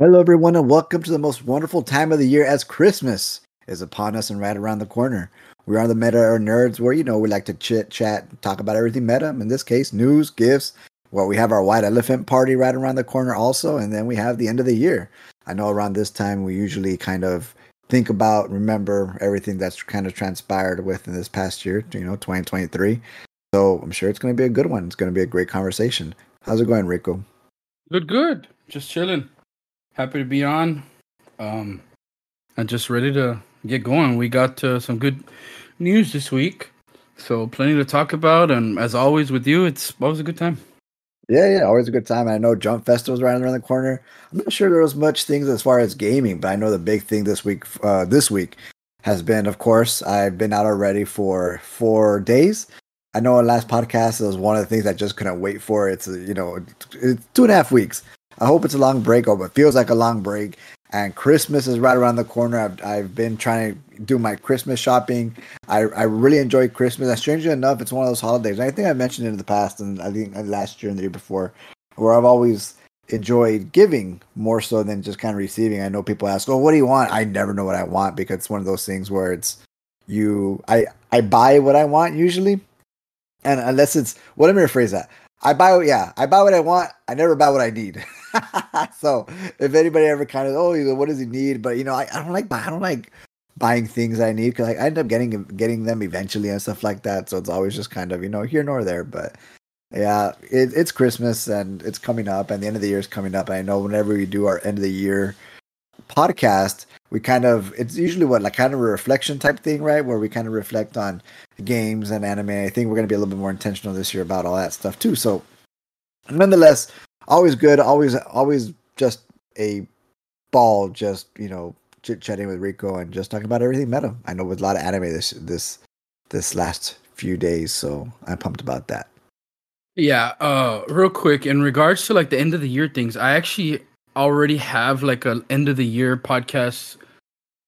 Hello, everyone, and welcome to the most wonderful time of the year as Christmas is upon us and right around the corner. We are the Meta or Nerds, where you know we like to chit chat, talk about everything meta. In this case, news, gifts. Well, we have our white elephant party right around the corner, also, and then we have the end of the year. I know around this time we usually kind of think about, remember everything that's kind of transpired within this past year, you know, 2023. So I'm sure it's going to be a good one. It's going to be a great conversation. How's it going, Rico? Good, good. Just chilling. Happy to be on. Um, and just ready to get going. We got uh, some good news this week, so plenty to talk about. And as always with you, it's always a good time. Yeah, yeah, always a good time. I know Jump Festival's right around the corner. I'm not sure there was much things as far as gaming, but I know the big thing this week, uh, this week, has been, of course, I've been out already for four days. I know our last podcast was one of the things I just couldn't wait for. It's you know, it's two and a half weeks. I hope it's a long break, or it feels like a long break. And Christmas is right around the corner. I've, I've been trying to do my Christmas shopping. I, I really enjoy Christmas. And strangely enough, it's one of those holidays. I think I mentioned it in the past, and I think uh, last year and the year before, where I've always enjoyed giving more so than just kind of receiving. I know people ask, "Oh, what do you want?" I never know what I want because it's one of those things where it's you. I I buy what I want usually, and unless it's well, let me rephrase that. I buy yeah, I buy what I want. I never buy what I need. so if anybody ever kind of oh, what does he need? But you know, I, I don't like I don't like buying things I need because I, I end up getting getting them eventually and stuff like that. So it's always just kind of you know here nor there. But yeah, it, it's Christmas and it's coming up, and the end of the year is coming up. I know whenever we do our end of the year podcast, we kind of it's usually what like kind of a reflection type thing, right? Where we kind of reflect on games and anime. I think we're going to be a little bit more intentional this year about all that stuff too. So, nonetheless, always good, always always just a ball, just you know, chit chatting with Rico and just talking about everything meta. I know with a lot of anime this this this last few days, so I'm pumped about that. Yeah, uh, real quick in regards to like the end of the year things, I actually already have like an end of the year podcast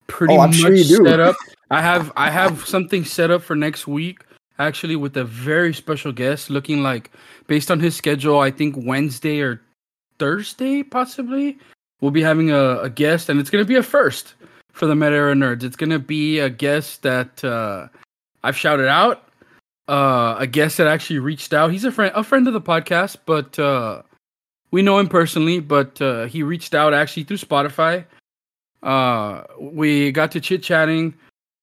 pretty oh, much sure set up. I have I have something set up for next week actually with a very special guest looking like based on his schedule I think Wednesday or Thursday possibly we'll be having a, a guest and it's going to be a first for the Meta Era Nerds. It's going to be a guest that uh, I've shouted out uh, a guest that actually reached out. He's a friend a friend of the podcast but uh, we know him personally, but uh, he reached out actually through Spotify. Uh, we got to chit chatting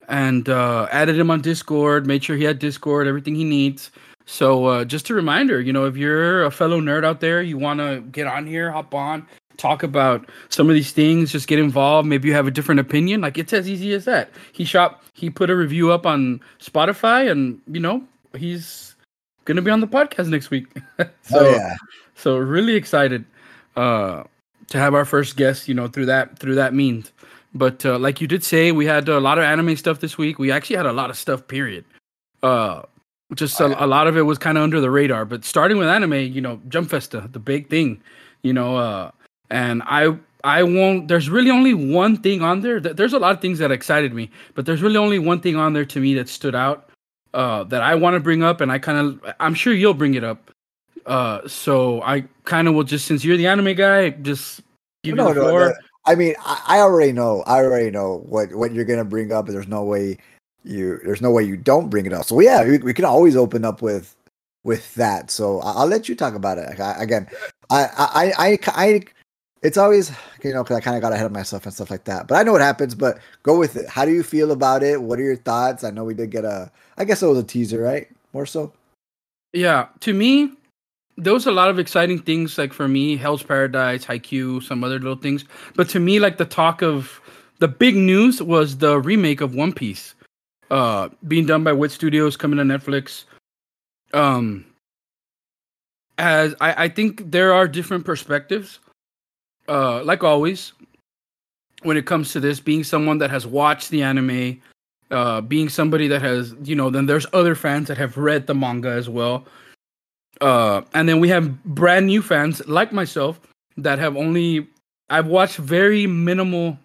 and uh, added him on Discord. Made sure he had Discord, everything he needs. So uh, just a reminder, you know, if you're a fellow nerd out there, you want to get on here, hop on, talk about some of these things, just get involved. Maybe you have a different opinion. Like it's as easy as that. He shot, he put a review up on Spotify, and you know, he's gonna be on the podcast next week. so oh, yeah. So really excited uh, to have our first guest, you know, through that through that means. But uh, like you did say, we had a lot of anime stuff this week. We actually had a lot of stuff. Period. Uh, just a, a, lot of it was kind of under the radar. But starting with anime, you know, Jump Festa, the big thing, you know, uh, and I I won't. There's really only one thing on there. There's a lot of things that excited me, but there's really only one thing on there to me that stood out uh, that I want to bring up, and I kind of I'm sure you'll bring it up. Uh, so I kind of will just since you're the anime guy, just give no, you the floor. No. I mean, I, I, already know. I already know what what you're gonna bring up. There's no way you. There's no way you don't bring it up. So yeah, we, we can always open up with with that. So I'll let you talk about it I, again. I, I I I it's always you know because I kind of got ahead of myself and stuff like that. But I know what happens. But go with it. How do you feel about it? What are your thoughts? I know we did get a. I guess it was a teaser, right? More so. Yeah, to me, there was a lot of exciting things like for me hell's paradise Haikyuu, some other little things. But to me like the talk of the big news was the remake of one piece uh being done by wit studios coming to netflix. Um as i i think there are different perspectives uh like always when it comes to this being someone that has watched the anime uh being somebody that has you know then there's other fans that have read the manga as well uh, and then we have brand new fans like myself that have only I've watched very minimal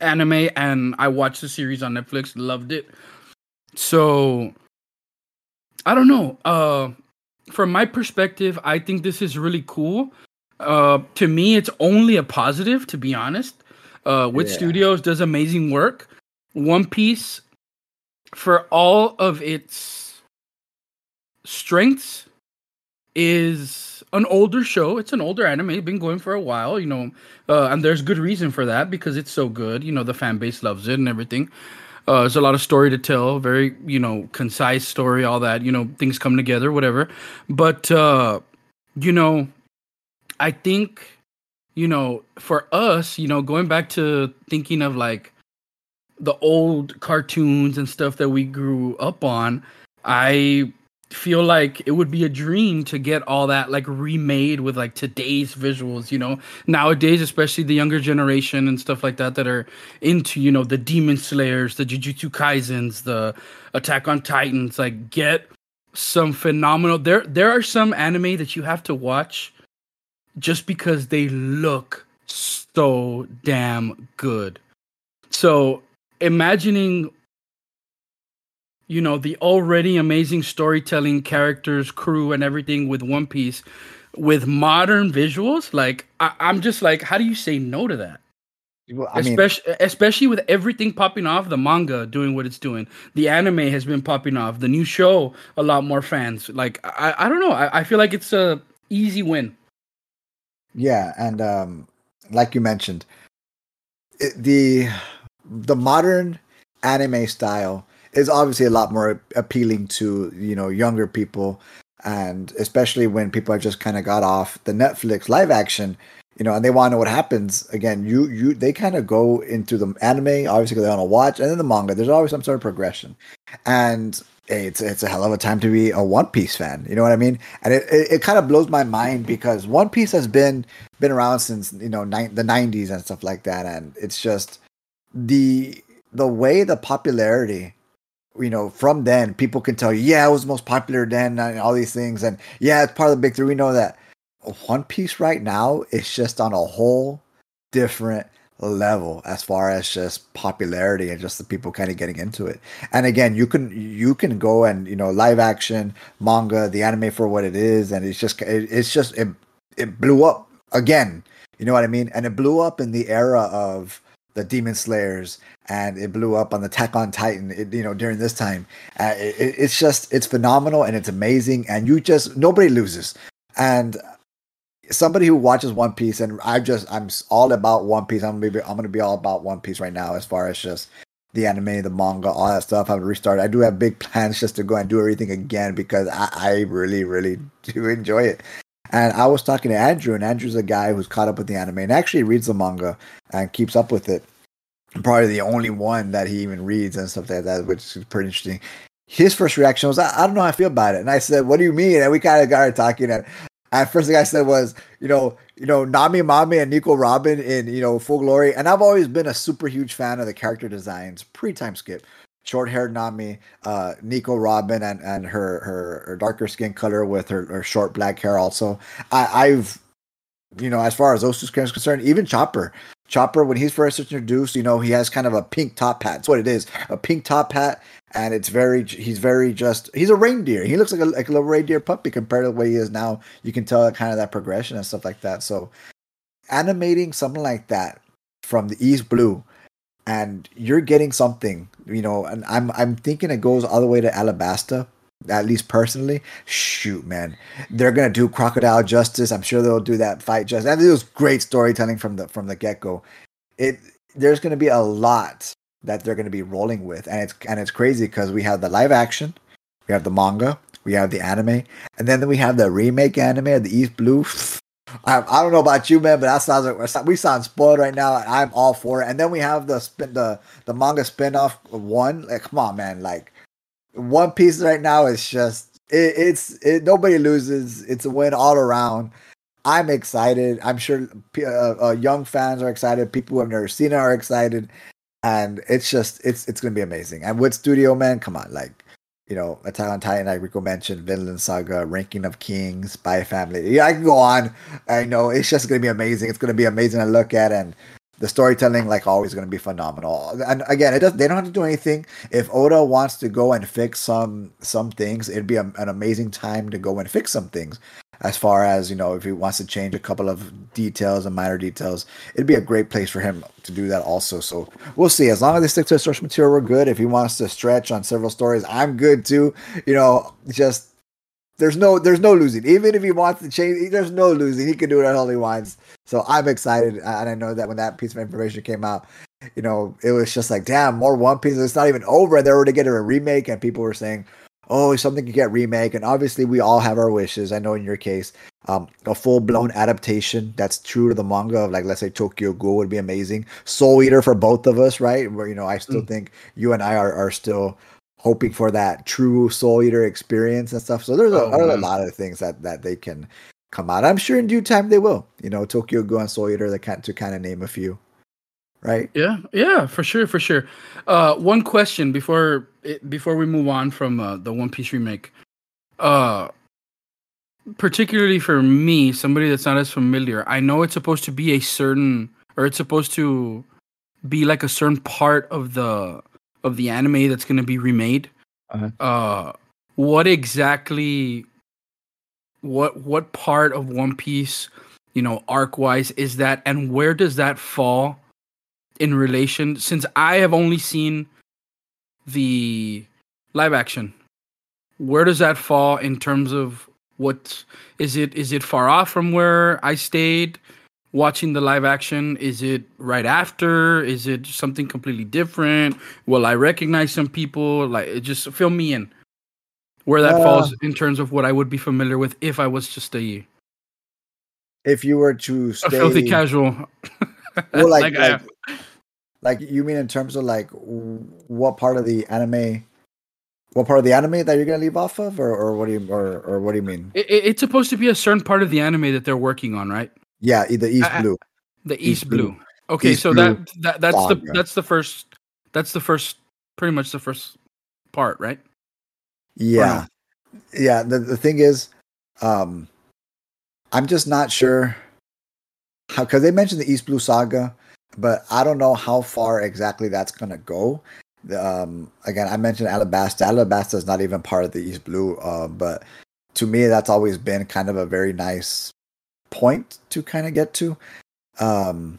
anime and I watched the series on Netflix, loved it. So I don't know. Uh from my perspective, I think this is really cool Uh, to me, it's only a positive. To be honest, uh, Wit yeah. Studios does amazing work. One Piece, for all of its strengths, is an older show. It's an older anime, been going for a while, you know, uh, and there's good reason for that because it's so good. You know, the fan base loves it and everything. Uh, there's a lot of story to tell, very you know concise story, all that. You know, things come together, whatever. But uh, you know, I think you know for us, you know, going back to thinking of like the old cartoons and stuff that we grew up on, I feel like it would be a dream to get all that like remade with like today's visuals you know? Nowadays especially the younger generation and stuff like that that are into you know the demon slayers the jujutsu kaisens the attack on titans like get some phenomenal there there are some anime that you have to watch just because they look so damn good. So imagining you know the already amazing storytelling characters crew and everything with one piece with modern visuals like I, am just like how do you say no to that? Well, especially mean, especially with everything popping off the manga doing what it's doing. The anime has been popping off. The new show a lot more fans. Like i, I don't know. I, I feel like it's a easy win. Yeah and um like you mentioned it, the the modern anime style is obviously a lot more appealing to you know younger people. And especially when people have just kind of got off the netflix live action you know and they want to know what happens. Again you you they kind of go into the anime obviously they want to watch and then the manga. There's always some sort of progression. And it's it's a hell of a time to be a one piece fan you know what i mean? And it, it, it kind of blows my mind because one piece has been been around since you know ni- the 90s and stuff like that. And it's just the the way the popularity you know, from then people can tell you, yeah, it was the most popular then, and all these things, and yeah, it's part of the big three. We know that One Piece right now is just on a whole different level as far as just popularity and just the people kind of getting into it. And again, you can you can go and you know live action manga, the anime for what it is, and it's just it, it's just it it blew up again. You know what I mean? And it blew up in the era of the Demon Slayers, and it blew up on the Attack on Titan. It, you know, during this time, uh, it, it's just it's phenomenal and it's amazing, and you just nobody loses. And somebody who watches One Piece, and I just I'm all about One Piece. I'm gonna be I'm gonna be all about One Piece right now, as far as just the anime, the manga, all that stuff. I'm restart. I do have big plans just to go and do everything again because I, I really, really do enjoy it. And I was talking to Andrew, and Andrew's a guy who's caught up with the anime and actually reads the manga and keeps up with it. Probably the only one that he even reads and stuff like that, which is pretty interesting. His first reaction was, I, I don't know how I feel about it. And I said, What do you mean? And we kind of got talking. And at first, thing I said was, you know, you know, Nami Mami and Nico Robin in, you know, full glory. And I've always been a super huge fan of the character designs pre time skip short haired Nami, uh, Nico Robin, and and her, her, her darker skin color with her, her short black hair. Also, I, I've you know as far as those two characters concerned, even Chopper. Chopper, when he's first introduced, you know, he has kind of a pink top hat. That's what it is, a pink top hat, and it's very, he's very just, he's a reindeer. He looks like a, like a little reindeer puppy compared to the way he is now. You can tell kind of that progression and stuff like that. So, animating something like that from the East Blue and you're getting something, you know, and I'm I'm thinking it goes all the way to Alabasta, at least personally. Shoot, man, they're gonna do Crocodile Justice. I'm sure they'll do that fight justice. And it was great storytelling from the from the get go. It there's gonna be a lot that they're gonna be rolling with, and it's and it's crazy because we have the live action, we have the manga, we have the anime, and then we have the remake anime of the East Blue. I, I don't know about you, man, but that sounds like we sound spoiled right now. I'm all for it. And then we have the spin the the manga spinoff one. Like, come on, man! Like, One Piece right now is just it, it's it. Nobody loses. It's a win all around. I'm excited. I'm sure uh, uh, young fans are excited. People who have never seen it are excited, and it's just it's it's gonna be amazing. And Wit Studio Man, come on, like you know, Attack on Titan, like Rico mentioned, Vinland Saga, Ranking of Kings, Spy Family. Yeah, I can go on. I know it's just to be amazing. It's to be amazing to look at, and the storytelling, like always, to be phenomenal. And again, it does. They don't have to do anything. If Oda wants to go and fix some some things, it'd be a, an amazing time to go and fix some things. As far as you know if he wants to change a couple of details and minor details it'd be a great place for him to do that also. So we'll see. As long as they stick to the source material we're good. If he wants to stretch on several stories i'm good too. You know just there's no there's no losing. Even if he wants to change there's no losing. He can do it all he wants. So i'm excited. And i know that when that piece of information came out you know it was just like damn more one piece. It's not even over. And they're already getting a remake and people were saying oh, something could get remake. And obviously, we all have our wishes. I know in your case, um, a full blown adaptation that's true to the manga of like, let's say Tokyo Ghoul would be amazing. Soul Eater for both of us, right? Where, you know, I still mm. think you and I are, are still hoping for that true Soul Eater experience and stuff. So there's a, oh, a lot of things that, that they can come out. I'm sure in due time they will. You know, Tokyo Ghoul and Soul Eater, they can, to kind of name a few right? Yeah, yeah, for sure, for sure. Uh, one question before before we move on from uh, the One Piece remake, uh, particularly for me, somebody that's not as familiar, I know it's supposed to be a certain, or it's supposed to be like a certain part of the of the anime that's going to be remade. Uh-huh. Uh, what exactly? What what part of One Piece, you know, arc wise is that, and where does that fall in relation since I have only seen the live action. Where does that fall in terms of what is it is it far off from where I stayed watching the live action? Is it right after? Is it something completely different? Will I recognize some people? Like just fill me in. Where that uh, falls in terms of what I would be familiar with if I was just a if you were to stay a filthy casual well, like, like, like, like, you mean in terms of like what part of the anime, what part of the anime that you're gonna leave off of, or, or what do you, or, or what do you mean? It, it's supposed to be a certain part of the anime that they're working on, right? Yeah, the East Blue. the East, East Blue. Blue. Okay, East so Blue that, that that's saga. the that's the first that's the first pretty much the first part, right? Yeah. Yeah, the the thing is um I'm just not sure how because they mentioned the East Blue Saga, but I don't know how far exactly that's gonna go. Um, again, I mentioned Alabasta. Alabasta is not even part of the East Blue, uh, but to me, that's always been kind of a very nice point to kind of get to. Um,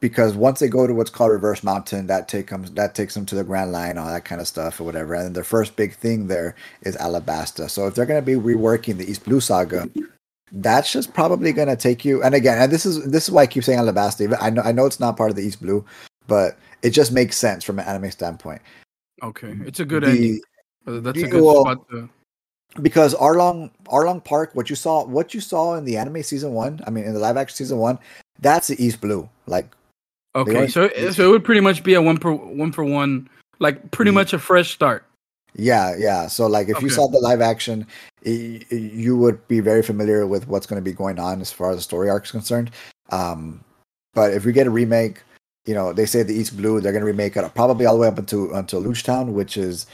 because once they go to what's called Reverse Mountain, that take that takes them to the Grand Line, all that kind of stuff or whatever. And their first big thing there is Alabasta. So if they're going to be reworking the East Blue Saga, that's just probably going to take you. And again, and this is this is why I keep saying Alabasta. I know I know it's not part of the East Blue, but it just makes sense from an anime standpoint. Okay, it's a good the, ending. Uh, that's a good well, spot to... Because Arlong Arlong Park, what you saw, what you saw in the anime season one, I mean in the live action season one, that's the East Blue. Like, okay, so so it would pretty much be a one for one for one, like pretty mm-hmm. much a fresh start. Yeah, yeah. So like if okay. you saw the live action, it, you would be very familiar with what's going to be going on as far as the story arc is concerned. Um, but if we get a remake, you know, they say the East Blue, they're going to remake it probably all the way up until until Loguetown, which is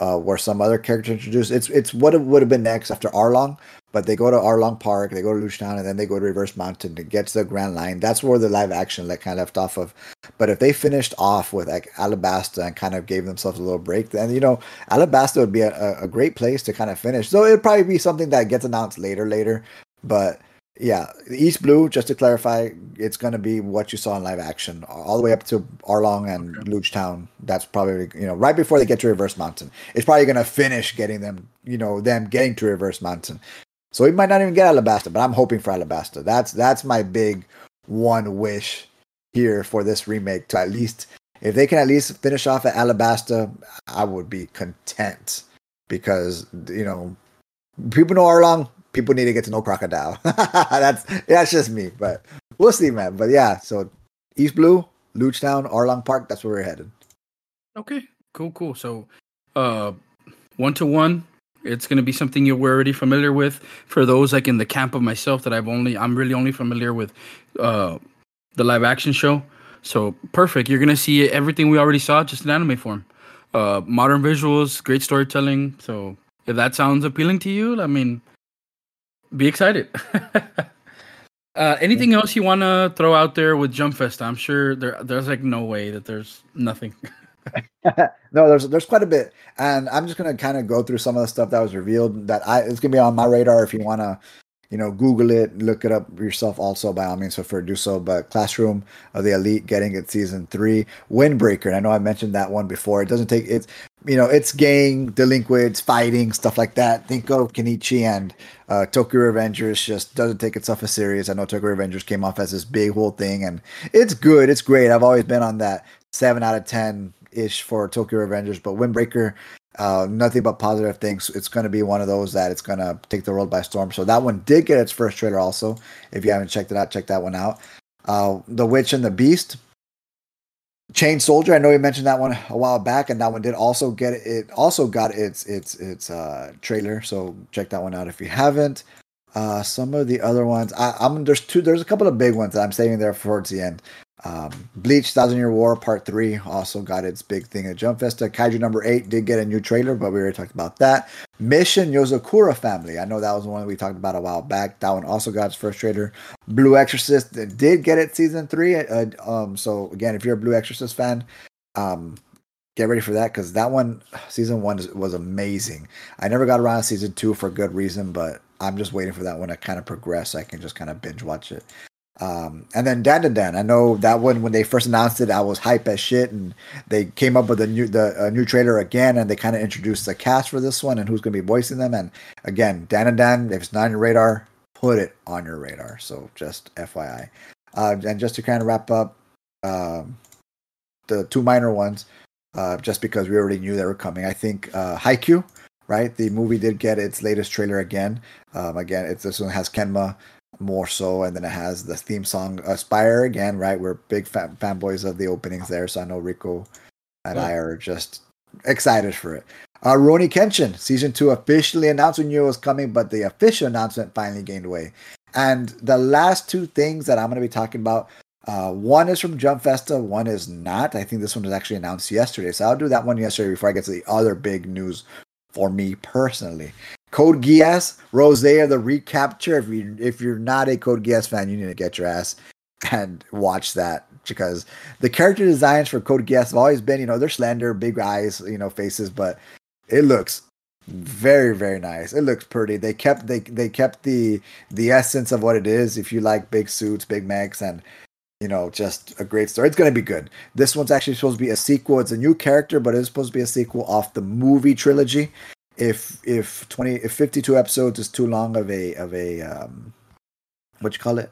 uh, where some other character introduced. It's it's what it would have been next after Arlong, but they go to Arlong Park, they go to Loguetown, and then they go to Reverse Mountain to get to the Grand Line. That's where the live action like kind of left off of. But if they finished off with like Alabasta and kind of gave themselves a little break, then you know Alabasta would be a, a great place to kind of finish. So it'd probably be something that gets announced later, later. But yeah, East Blue, just to clarify, it's going to be what you saw in live action, all the way up to Arlong and okay. Loguetown. That's probably, you know, right before they get to Reverse Mountain. It's probably going to finish getting them, you know, them getting to Reverse Mountain. So we might not even get Alabasta, but I'm hoping for Alabasta. That's that's my big one wish here for this remake to at least, if they can at least finish off at Alabasta, I would be content because, you know, people know Arlong, people need to get to know Crocodile. that's that's just me, but we'll see, man. But yeah, so East Blue, Loguetown, Town, Arlong Park. That's where we're headed. Okay, cool, cool. So, uh, one to one, it's going to be something you're already familiar with. For those like in the camp of myself that I've only, I'm really only familiar with uh, the live action show. So perfect. You're going to see everything we already saw, just in anime form. Uh, modern visuals, great storytelling. So if that sounds appealing to you, I mean, be excited. uh, anything else you want to throw out there with Jump Fest? I'm sure there there's like no way that there's nothing. no, there's there's quite a bit, and I'm just gonna kind of go through some of the stuff that was revealed that I it's gonna be on my radar if you wanna you know, Google it, look it up yourself also by all means, free to do so. But Classroom of the Elite getting it season three. Windbreaker, and I know I mentioned that one before. It doesn't take it's you know, it's gang, delinquents, fighting, stuff like that. Think of Kenichi and uh, Tokyo Revengers just doesn't take itself as serious. I know Tokyo Revengers came off as this big whole thing, and it's good. It's great. I've always been on that seven out of ten ish for Tokyo Revengers, but Windbreaker uh, nothing but positive things. It's going to be one of those that it's going to take the world by storm. So that one did get its first trailer. Also, if you haven't checked it out, check that one out. Uh, the Witch and the Beast, Chain Soldier. I know you mentioned that one a while back, and that one did also get it. it also got its its its uh, trailer. So check that one out if you haven't. Uh, some of the other ones, I, am there's two. There's a couple of big ones that I'm saving there towards the end. Um, Bleach Thousand Year War Part 3 also got its big thing at Jump Festa. Kaiju number 8 did get a new trailer, but we already talked about that. Mission Yozakura Family. I know that was one we talked about a while back. That one also got its first trailer. Blue Exorcist did get it season 3. Uh, um, so, again, if you're a Blue Exorcist fan, um, get ready for that because that one, season 1 was amazing. I never got around to season 2 for good reason, but I'm just waiting for that one to kind of progress so I can just kind of binge watch it. Um, and then Dandadan, I know that one when they first announced it, I was hype as shit, and they came up with a new the a new trailer again, and they kind of introduced the cast for this one and who's going to be voicing them. And again, Dandadan, if it's not on your radar, put it on your radar. So just FYI. Uh, and just to kind of wrap up, um, the two minor ones, uh, just because we already knew they were coming. I think uh, Haikyuu, right? The movie did get its latest trailer again. Um, again, it's this one has Kenma more so and then it has the theme song aspire again right we're big fan- fanboys of the openings there so i know rico and yeah. i are just excited for it uh Rurouni Kenshin season two officially announced we knew it was coming but the official announcement finally gained way and the last two things that i'm going to be talking about uh, one is from Jump Festa, one is not. I think this one was actually announced yesterday, so I'll do that one yesterday before I get to the other big news for me personally. Code Geass, Rose of the recapture. If you if you're not a Code Geass fan, you need to get your ass and watch that because the character designs for Code Geass have always been, you know, they're slender, big eyes, you know, faces, but it looks very very nice. It looks pretty. They kept they they kept the the essence of what it is. If you like big suits, big mechs, and you know, just a great story. It's going to be good. This one's actually supposed to be a sequel. It's a new character, but it's supposed to be a sequel off the movie trilogy if if 20 if 52 episodes is too long of a of a um what you call it?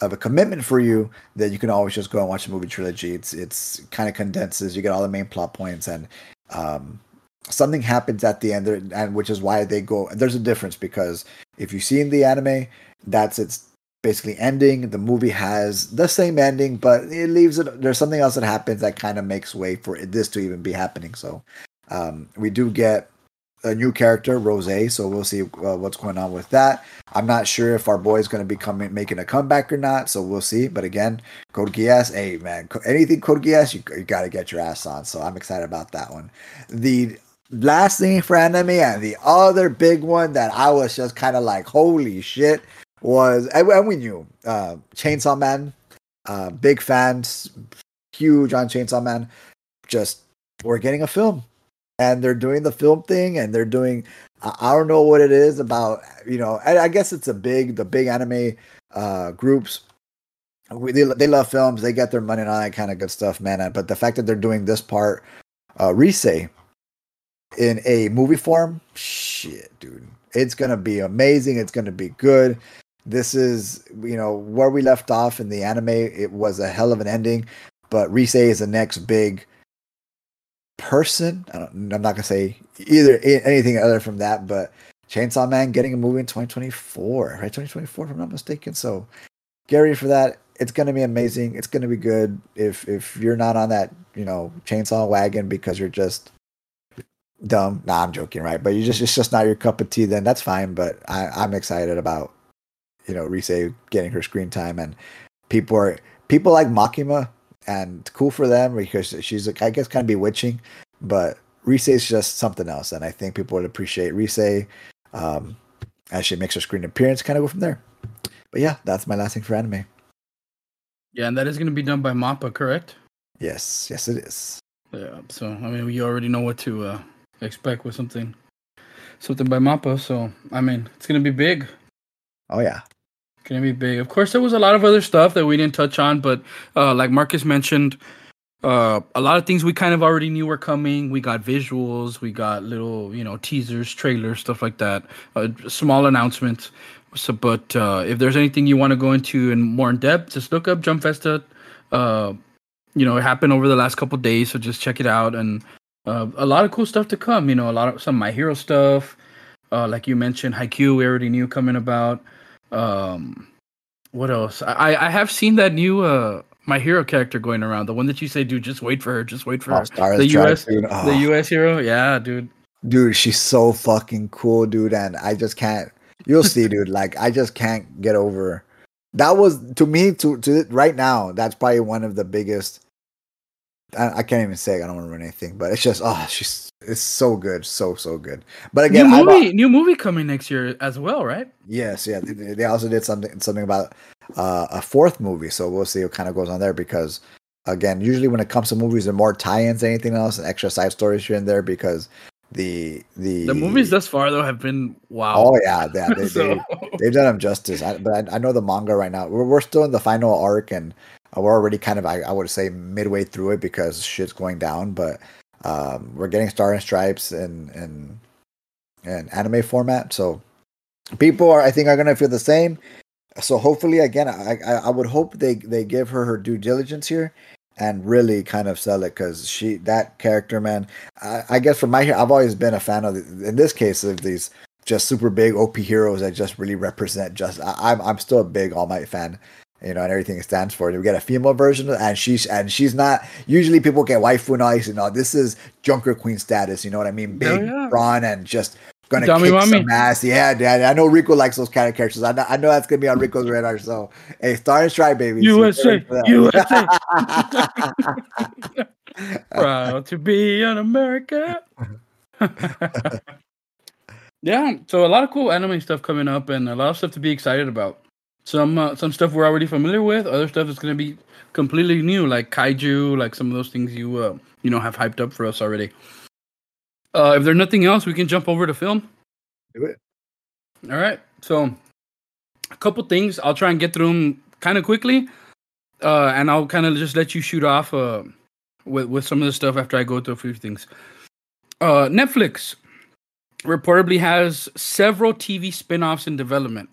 Of a commitment for you then you can always just go and watch the movie trilogy. It's it's kind of condenses. You get all the main plot points and um something happens at the end and which is why they go there's a difference because if you've seen the anime that's its basically ending. The movie has the same ending but it leaves it there's something else that happens that kind of makes way for this to even be happening. So um, we do get a new character, Rose. So we'll see uh, what's going on with that. I'm not sure if our boy is going to be coming making a comeback or not. So we'll see. But again, Code Geass, hey man, anything Code Geass, you, you got to get your ass on. So I'm excited about that one. The last thing for anime and the other big one that I was just kind of like, holy shit, was and we knew uh, Chainsaw Man. Uh, big fans, huge on Chainsaw Man. Just we're getting a film and they're doing the film thing and they're doing I don't know what it is about you know I, guess it's a big the big anime uh groups. They, they love films they get their money and all that kind of good stuff man but the fact that they're doing this part uh in a movie form shit dude. It's gonna be amazing it's gonna be good. This is you know where we left off in the anime it was a hell of an ending but Reze is the next big person. I am not gonna say either anything other from that, but Chainsaw Man getting a movie in 2024, right? 2024, if I'm not mistaken. So Gary for that. It's gonna be amazing. It's gonna be good. If if you're not on that, you know, chainsaw wagon because you're just dumb. Nah, I'm joking, right? But you just it's just not your cup of tea. Then that's fine. But I, I'm excited about you know Reze getting her screen time and people are people like Makima and cool for them because she's like I guess kind of bewitching, but Reze is just something else, and I think people would appreciate Reze um, as she makes her screen appearance. Kind of go from there. But yeah, that's my last thing for anime. Yeah, and that is going to be done by Mappa, correct? Yes, yes, it is. Yeah. So I mean, we already know what to uh, expect with something, something by Mappa. So I mean, it's gonna be big. Oh yeah. Gonna be big. Of course, there was a lot of other stuff that we didn't touch on, but uh, like Marcus mentioned, uh, a lot of things we kind of already knew were coming. We got visuals, we got little, you know, teasers, trailers, stuff like that. Uh, small announcements. So, but uh, if there's anything you want to go into in more in depth, just look up Jump Festa. Uh, you know, it happened over the last couple days, so just check it out. And uh, a lot of cool stuff to come. You know, a lot of some My Hero stuff. Uh, like you mentioned, Haikyuu, we already knew coming about. Um, what else? I I have seen that new uh my hero character going around, the one that you say, dude, just wait for her, just wait for oh, her. The US, oh. the US hero, yeah, dude. Dude, she's so fucking cool, dude, and I just can't. You'll see, dude. Like I just can't get over. That was to me to to right now. That's probably one of the biggest. I, I can't even say. I don't want to ruin anything, but it's just oh, she's it's so good, so so good. But again, new movie, new movie coming next year as well, right? Yes, yeah. They, they also did something something about uh, a fourth movie, so we'll see what kind of goes on there. Because again, usually when it comes to movies, there are more tie-ins than anything else, and extra side stories here and there. Because the the the movies thus far though have been wow. Oh yeah, yeah they, so... they, have done them justice. I, but I, I, know the manga right now. We're, we're still in the final arc, and we're already kind of I, I would say midway through it because shit's going down, but um, we're getting Star and Stripes in in in anime format, so people are I think are gonna feel the same. So hopefully, again, I I, I would hope they they give her her due diligence here and really kind of sell it because she that character man. I, I guess for my I've always been a fan of in this case of these just super big OP heroes that just really represent just I, I'm I'm still a big All Might fan you know, and everything it stands for. We get a female version, and she's and she's not. Usually, people get waifu nice, and all. You know, this is Junker Queen status. You know what I mean? Big, oh, yeah. brawn, and just gonna Dummy kick mommy. some ass. Yeah, Dad. I know Rico likes those kind of characters. I know, I know that's gonna be on Rico's radar. So, hey, Star and Stripe, baby. USA, USA. Proud to be an America. yeah, so a lot of cool anime stuff coming up, and a lot of stuff to be excited about. Some uh, some stuff we're already familiar with. Other stuff is going to be completely new, like kaiju, like some of those things you uh, you know have hyped up for us already. Uh, if there's nothing else, we can jump over to film. Do it. All right. So, a couple things. I'll try and get through them kind of quickly, uh, and I'll kind of just let you shoot off uh, with with some of the stuff after I go through a few things. Uh, Netflix reportedly has several TV spin-offs in development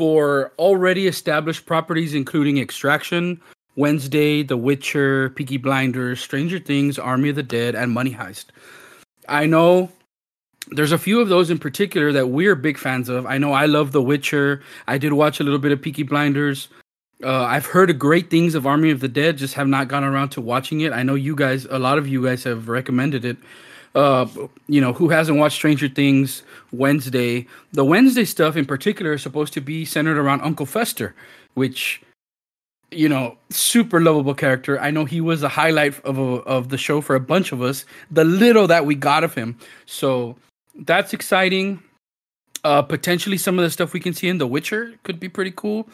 for already established properties, including Extraction, Wednesday, The Witcher, Peaky Blinders, Stranger Things, Army of the Dead, and Money Heist. I know there's a few of those in particular that we're big fans of. I know I love The Witcher. I did watch a little bit of Peaky Blinders. Uh, I've heard great things of Army of the Dead, just have not gone around to watching it. I know you guys, a lot of you guys have recommended it uh, you know, who hasn't watched Stranger Things Wednesday? The Wednesday stuff in particular is supposed to be centered around Uncle Fester, which, you know, super lovable character. I know he was a highlight of a, of the show for a bunch of us. The little that we got of him, so that's exciting. Uh, potentially some of the stuff we can see in The Witcher could be pretty cool.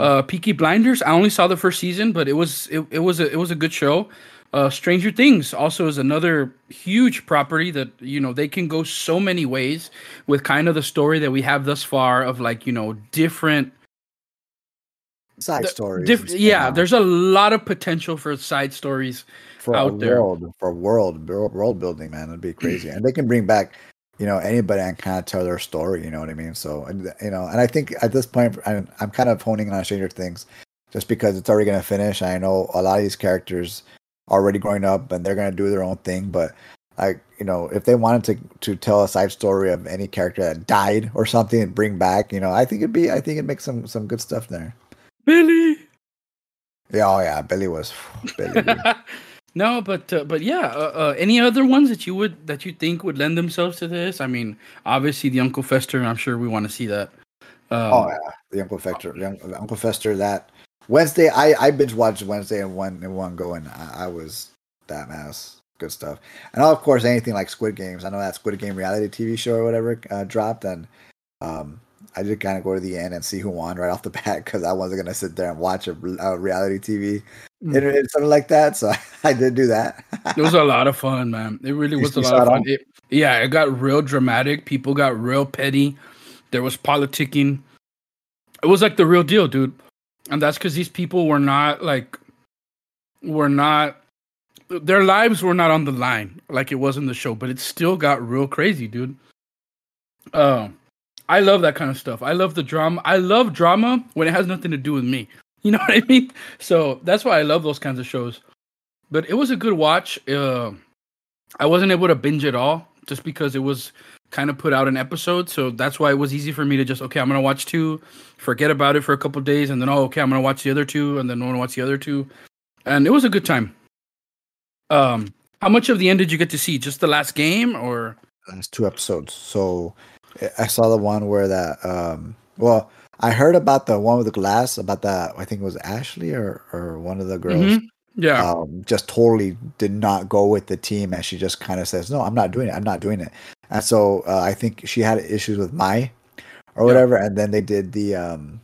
Uh, Peaky Blinders. I only saw the first season, but it was it, it was a it was a good show. Uh, Stranger Things also is another huge property that you know they can go so many ways with kind of the story that we have thus far of like you know different side the, stories. Diff- yeah, there's a lot of potential for side stories for out there. World, for world world building, man, it'd be crazy, and they can bring back you know anybody and kind of tell their story. You know what I mean? So you know, and I think at this point, I'm, I'm kind of honing on Stranger Things just because it's already going to finish. I know a lot of these characters already growing up and they're gonna do their own thing. But like you know, if they wanted to to tell a side story of any character that died or something and bring back, you know, I think it'd be I think it'd make some some good stuff there. Billy. Yeah, oh yeah, Billy was Billy. no, but uh, but yeah, uh, uh, any other ones that you would that you think would lend themselves to this? I mean, obviously the Uncle Fester. I'm sure we want to see that. Um, oh yeah, the Uncle Fester, the Uncle Fester. That Wednesday, I I binge watched Wednesday in one in one going. I, I was that mess. Good stuff. And of course, anything like Squid Games. I know that Squid Game reality TV show or whatever uh, dropped, and um, I did kind of go to the end and see who won right off the bat because I wasn't gonna sit there and watch a, a reality TV mm. internet something like that. So I, I, did do that. it was a lot of fun, man. It really was a lot of fun. It, yeah, it got real dramatic. People got real petty. There was politicking. It was like the real deal, dude. And that's because these people were not like were not their lives were not on the line like it was in the show, but it still got real crazy, dude. Um, I love that kind of stuff. I love the drama. I love drama when it has nothing to do with me. You know what I mean? So that's why I love those kinds of shows. But it was a good watch. Uh, I wasn't able to binge it all just because it was kind of put out an episode. So that's why it was easy for me to just okay, I'm gonna watch two, forget about it for a couple days, and then oh okay, I'm gonna watch the other two, and then I'm gonna watch the other two, and it was a good time. Um, how much of the end did you get to see? Just the last game, or last two episodes? So I saw the one where that. Um, well, I heard about the one with the glass about that. I think it was Ashley or or one of the girls. Mm-hmm. Yeah, um, just totally did not go with the team, and she just kind of says, "No, I'm not doing it. I'm not doing it." And so uh, I think she had issues with Mai or whatever, yeah. and then they did the. um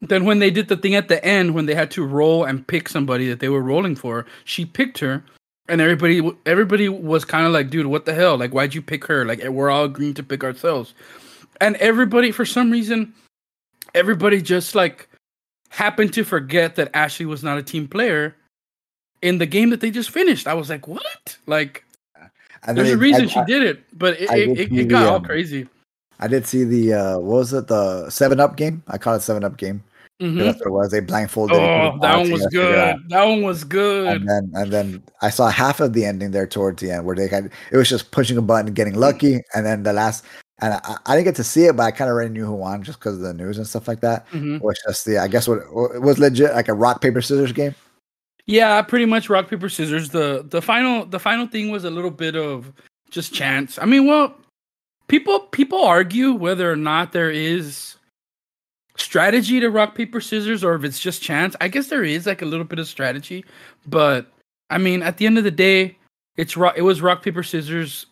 Then when they did the thing at the end, when they had to roll and pick somebody that they were rolling for, she picked her, and everybody everybody was kind of like, dude, what the hell? Like, why'd you pick her? Like, we're all agreeing to pick ourselves, and everybody for some reason, everybody just like happened to forget that Ashley was not a team player in the game that they just finished. I was like, what? Like, there's a reason I, she I, did it, but it, it, it, it got the, all um, crazy. I did see the uh, what was it the Seven Up game? I call it Seven Up game. Mm-hmm. That's what it was. They blindfolded. Oh, that one was good. That one was good. And then, and then I saw half of the ending there towards the end where they had it was just pushing a button getting lucky, and then the last. And I, I didn't get to see it, but I kind of already knew who won just because of the news and stuff like that. Mm-hmm. Which just the I guess what it was legit like a rock paper scissors game. Yeah, pretty much rock paper scissors. The the final the final thing was a little bit of just chance. I mean, well, people people argue whether or not there is strategy to rock paper scissors or if it's just chance. I guess there is like a little bit of strategy, but I mean, at the end of the day, it's rock. It was rock paper scissors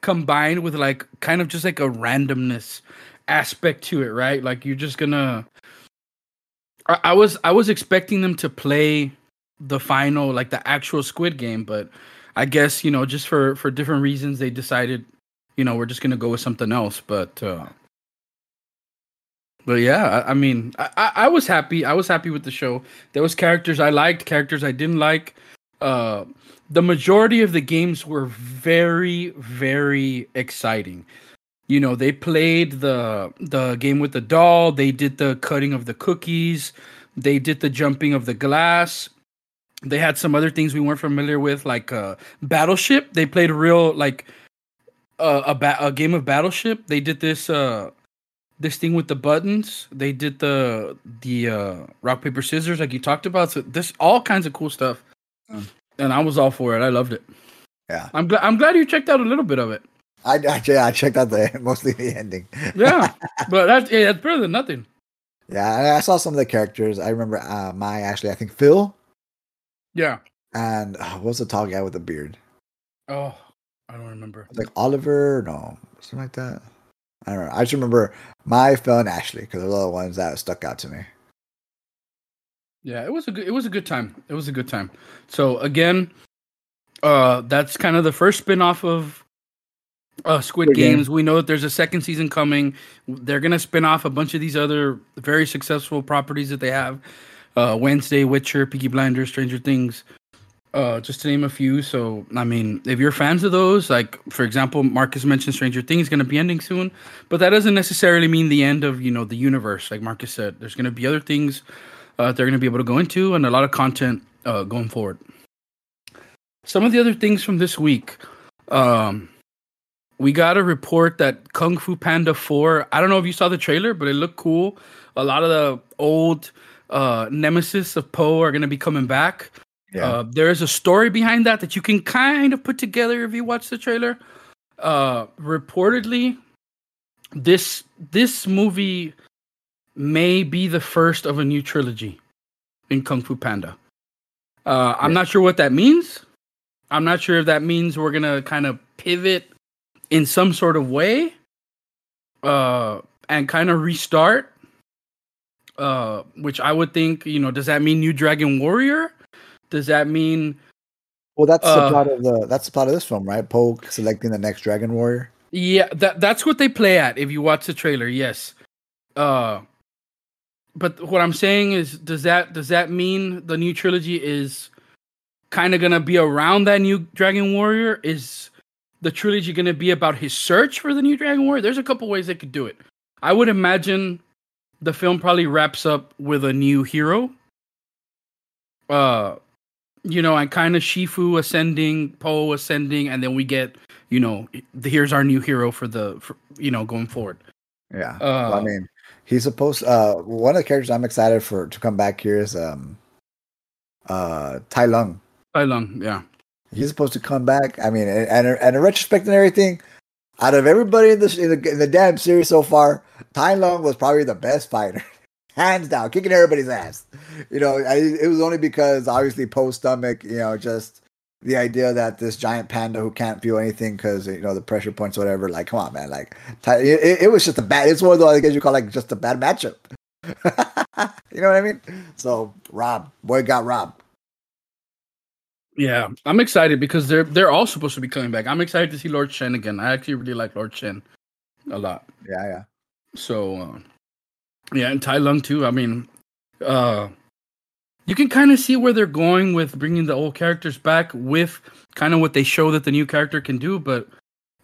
combined with like kind of just like a randomness aspect to it, right? Like you're just gonna. I, I was I was expecting them to play the final like the actual Squid Game, but I guess you know just for for different reasons they decided, you know, we're just gonna go with something else. But uh, but yeah, I, I mean, I, I was happy. I was happy with the show. There was characters I liked, characters I didn't like. Uh, the majority of the games were very, very exciting. You know, they played the the game with the doll. They did the cutting of the cookies. They did the jumping of the glass. They had some other things we weren't familiar with, like uh, Battleship. They played a real like uh, a ba- a game of Battleship. They did this uh, this thing with the buttons. They did the the uh, rock paper scissors like you talked about. So this all kinds of cool stuff, mm. and I was all for it. I loved it. Yeah, I'm glad. I'm glad you checked out a little bit of it. I, yeah, I checked out the mostly the ending. yeah, but that's yeah, that's better than nothing. Yeah, I saw some of the characters. I remember uh, Mai Ashley. I think Phil. Yeah. And uh, what's the tall guy with the beard? Oh, I don't remember. Like Oliver, no, something like that. I don't know. I just remember Mai and Ashley because those are the ones that stuck out to me. Yeah, it was a good. It was a good time. It was a good time. So again, uh, that's kind of the first spin-off of uh, Squid Good Games. Game. We know that there's a second season coming. They're gonna spin off a bunch of these other very successful properties that they have. Uh, Wednesday, Witcher, Peaky Blinders, Stranger Things uh, just to name a few. So, I mean, if you're fans of those, like for example, Marcus mentioned Stranger Things going to be ending soon, but that doesn't necessarily mean the end of you know the universe. Like Marcus said, there's going to be other things uh, they're going to be able to go into, and a lot of content uh, going forward. Some of the other things from this week, um, we got a report that Kung Fu Panda 4. I don't know if you saw the trailer, but it looked cool. A lot of the old uh, nemesis of Po are going to be coming back. Yeah. Uh, there is a story behind that that you can kind of put together if you watch the trailer. Uh, reportedly, this this movie may be the first of a new trilogy in Kung Fu Panda. Uh, I'm not sure what that means. I'm not sure if that means we're gonna kind of pivot in some sort of way. Uh, and kind of restart. Uh, which I would think, you know, does that mean new Dragon Warrior? Does that mean? Well, that's uh, the plot of the that's the plot of this film, right? Po selecting the next Dragon Warrior. Yeah, that that's what they play at. If you watch the trailer, yes. Uh, but what I'm saying is, does that does that mean the new trilogy is kind of gonna be around that new Dragon Warrior? Is the trilogy gonna be about his search for the new Dragon Warrior? There's a couple ways they could do it. I would imagine the film probably wraps up with a new hero. Uh, you know, and kind of Shifu ascending, Po ascending, and then we get, you know, the, here's our new hero for the, for, you know, going forward. Yeah, uh, well, I mean, he's supposed. Uh, one of the characters I'm excited for to come back here is um, uh, Tai Lung. Tai Lung, yeah. He's supposed to come back. I mean, and and, and in retrospect and everything, out of everybody in the, in the in the damn series so far, Tai Lung was probably the best fighter, hands down, kicking everybody's ass. You know, I, it was only because obviously Po's stomach, you know, just the idea that this giant panda who can't feel anything because you know the pressure points, whatever. Like, come on, man! Like, it, it was just a bad. It's one of those I guess you call like just a bad matchup. you know what I mean? So Rob, boy, got Rob. Yeah, I'm excited because they're they're all supposed to be coming back. I'm excited to see Lord Shen again. I actually really like Lord Shen a lot. Yeah, yeah. So, uh, yeah, and Tai Lung too. I mean, uh, you can kind of see where they're going with bringing the old characters back with kind of what they show that the new character can do. But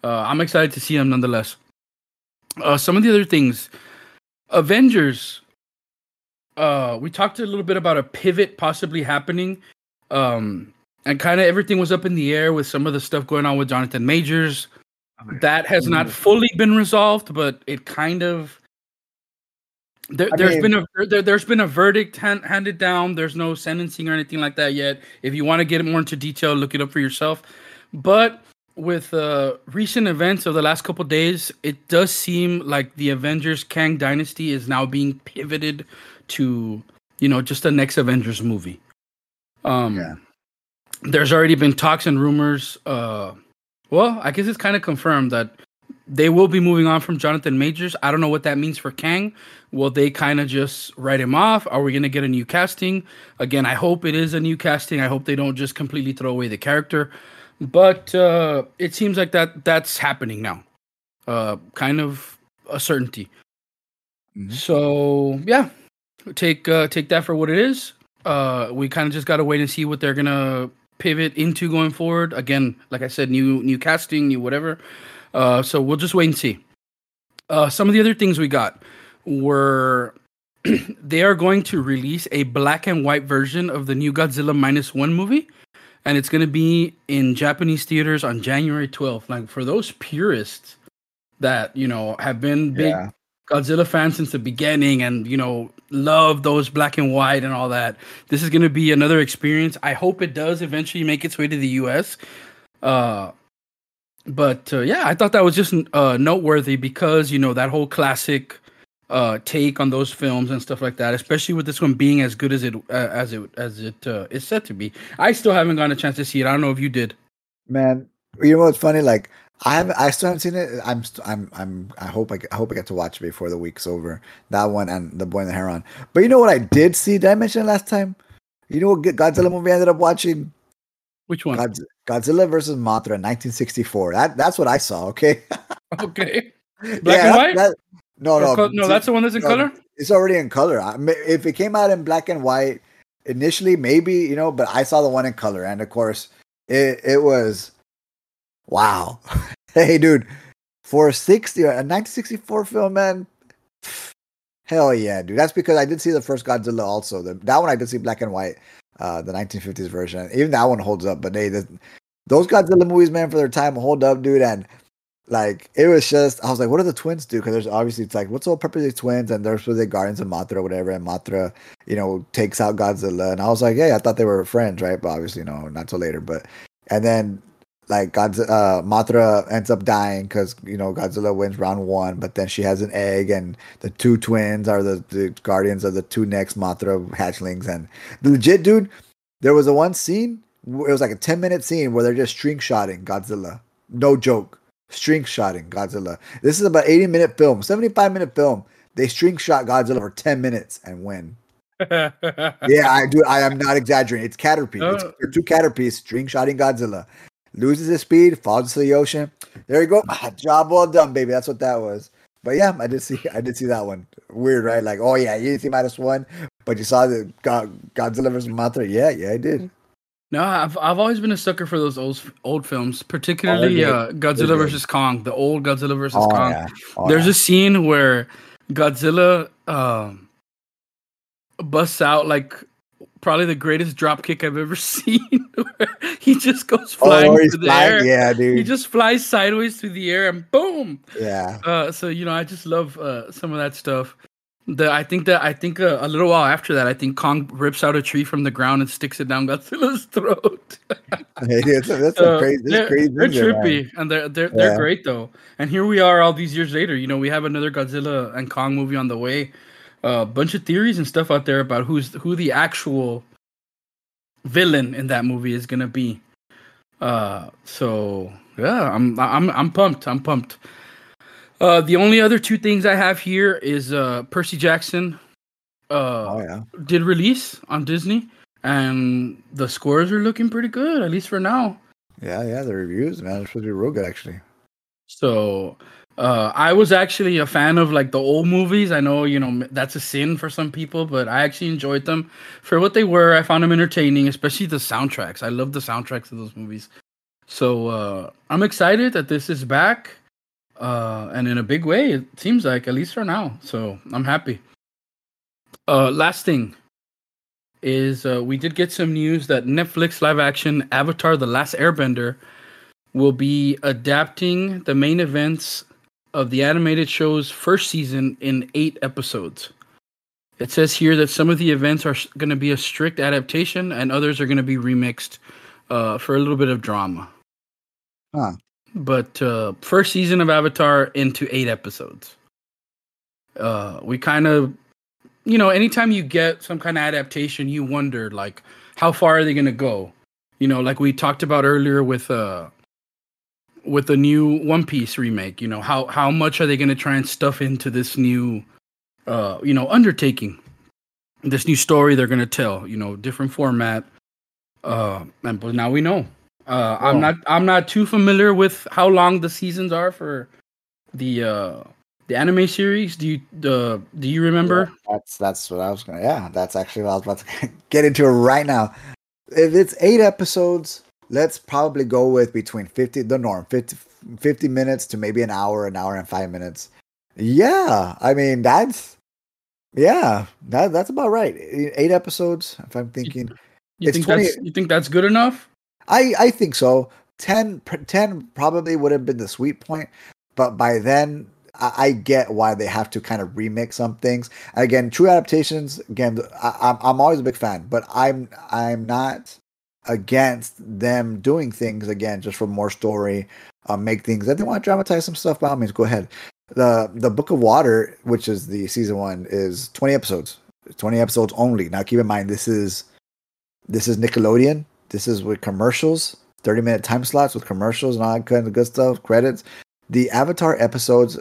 uh, I'm excited to see them nonetheless. Uh, some of the other things, Avengers. Uh, we talked a little bit about a pivot possibly happening, um, and kind of everything was up in the air with some of the stuff going on with Jonathan Majors. That has not mm. fully been resolved, but it kind of there, has been a there, has been a verdict hand, handed down. There's no sentencing or anything like that yet. If you want to get more into detail, look it up for yourself. But with uh, recent events of the last couple days, it does seem like the Avengers Kang Dynasty is now being pivoted to you know just the next Avengers movie. Um, yeah. There's already been talks and rumors. Uh, well, I guess it's kind of confirmed that they will be moving on from Jonathan Majors. I don't know what that means for Kang. Will they kind of just write him off? Are we going to get a new casting? Again, I hope it is a new casting. I hope they don't just completely throw away the character. But uh, it seems like that that's happening now. Uh, kind of a certainty. Mm-hmm. So yeah, take uh, take that for what it is. Uh, we kind of just got to wait and see what they're gonna pivot into going forward. Again, like I said, new new casting, new whatever. Uh, so we'll just wait and see. Uh, some of the other things we got were they are going to release a black and white version of the new Godzilla minus one movie, and it's going to be in Japanese theaters on January 12th. Like for those purists that you know have been big yeah. Godzilla fans since the beginning, and you know love those black and white and all that, this is going to be another experience. I hope it does eventually make its way to the U.S. Uh, but uh, yeah, I thought that was just uh, noteworthy because you know that whole classic uh, take on those films and stuff like that, especially with this one being as good as it uh, as it as it uh, is set to be. I still haven't gotten a chance to see it. I don't know if you did. Man, you know what's funny? Like I haven't, I still haven't seen it. I'm, I'm, I'm. I hope I, I hope I get to watch it before the week's over. That one and the Boy in the Heron. But you know what I did see? Did I mention last time? You know what Godzilla movie I ended up watching? Which one? Godzilla versus Mothra, 1964. That that's what I saw. Okay. okay. Black yeah, and white. That, no, no, co- no. That's the one that's in no, color. It's already in color. If it came out in black and white initially, maybe you know, but I saw the one in color, and of course, it it was wow. hey, dude, for a 60 a 1964 film, man. Hell yeah, dude. That's because I did see the first Godzilla also. The, that one I did see black and white uh, the 1950s version. Even that one holds up. But hey, the, those Godzilla movies, man, for their time hold up, dude. And like it was just, I was like, what do the twins do? Because there's obviously it's like, what's all purpose of twins? And they're supposed to be guardians of Mothra or whatever. And Mothra, you know, takes out Godzilla. And I was like, hey, I thought they were friends, right? But obviously, no, not till later. But and then like Godzilla, uh, Mothra ends up dying because you know Godzilla wins round one, but then she has an egg, and the two twins are the, the guardians of the two next Mothra hatchlings. And the legit dude, there was a one scene, it was like a ten minute scene where they're just string shotting Godzilla, no joke. string shotting Godzilla. This is about 80 minute film, 75 minute film. They string shot Godzilla for 10 minutes and win. yeah, I do. I am not exaggerating. It's Caterpie. Uh, it's two Caterpies string shotting Godzilla. Loses his speed, falls into the ocean. There you go. Job well done, baby. That's what that was. But yeah, I did see. I did see that one. Weird, right? Like, oh yeah, you didn't see minus one, but you saw the God, Godzilla vs. Mothra. Yeah, yeah, I did. No, I've I've always been a sucker for those old old films, particularly oh, uh, Godzilla vs Kong, the old Godzilla vs oh, Kong. Yeah. Oh, There's yeah. a scene where Godzilla um, busts out like probably the greatest drop kick I've ever seen. he just goes oh, flying oh, through the flying? air. Yeah, dude. He just flies sideways through the air and boom. Yeah. Uh, so you know, I just love uh, some of that stuff. The I think that I think uh, a little while after that, I think Kong rips out a tree from the ground and sticks it down Godzilla's throat. hey, that's, that's uh, crazy. That's they're, crazy they're trippy man. and they're they're they're great though. And here we are, all these years later. You know, we have another Godzilla and Kong movie on the way a bunch of theories and stuff out there about who's who the actual villain in that movie is gonna be. Uh, so yeah, I'm I'm I'm pumped. I'm pumped. Uh, the only other two things I have here is uh, Percy Jackson. Uh, oh yeah, did release on Disney, and the scores are looking pretty good, at least for now. Yeah, yeah, the reviews, man, are supposed to be real good actually. So uh, I was actually a fan of like the old movies. I know you know that's a sin for some people, but I actually enjoyed them for what they were. I found them entertaining, especially the soundtracks. I love the soundtracks of those movies. So uh, I'm excited that this is back, uh, and in a big way. It seems like at least for now. So I'm happy. Uh, last thing is uh, we did get some news that Netflix live action Avatar: The Last Airbender will be adapting the main events of the animated show's first season in eight episodes. It says here that some of the events are going to be a strict adaptation, and others are going to be remixed uh, for a little bit of drama. Huh. But uh, first season of Avatar into eight episodes. Uh, we kind of, you know, anytime you get some kind of adaptation, you wonder like, how far are they going to go? You know, like we talked about earlier with uh, with the new One Piece remake, you know, how how much are they going to try and stuff into this new uh, you know, undertaking? This new story they're going to tell, you know, different format. Uh and but now we know. Uh oh. I'm not I'm not too familiar with how long the seasons are for the uh the anime series. Do you uh, do you remember? Yeah, that's that's what I was gonna. Yeah, that's actually what I was about to get into right now. If it's eight episodes, let's probably go with between 50 the norm 50, 50 minutes to maybe an hour an hour and five minutes yeah i mean that's yeah that that's about right eight episodes if i'm thinking you, think 20, that's you think that's good enough i i think so 10 10 probably would have been the sweet point but by then I, I get why they have to kind of remix some things. Again, true adaptations. Again, I, I'm I'm always a big fan, but I'm I'm not against them doing things again just for more story, uh, make things that they want to dramatize some stuff. By all means, go ahead. the The Book of Water, which is the season one, is twenty episodes. Twenty episodes only. Now, keep in mind this is this is Nickelodeon. This is with commercials, thirty minute time slots with commercials and all that kind of good stuff, credits. The Avatar episodes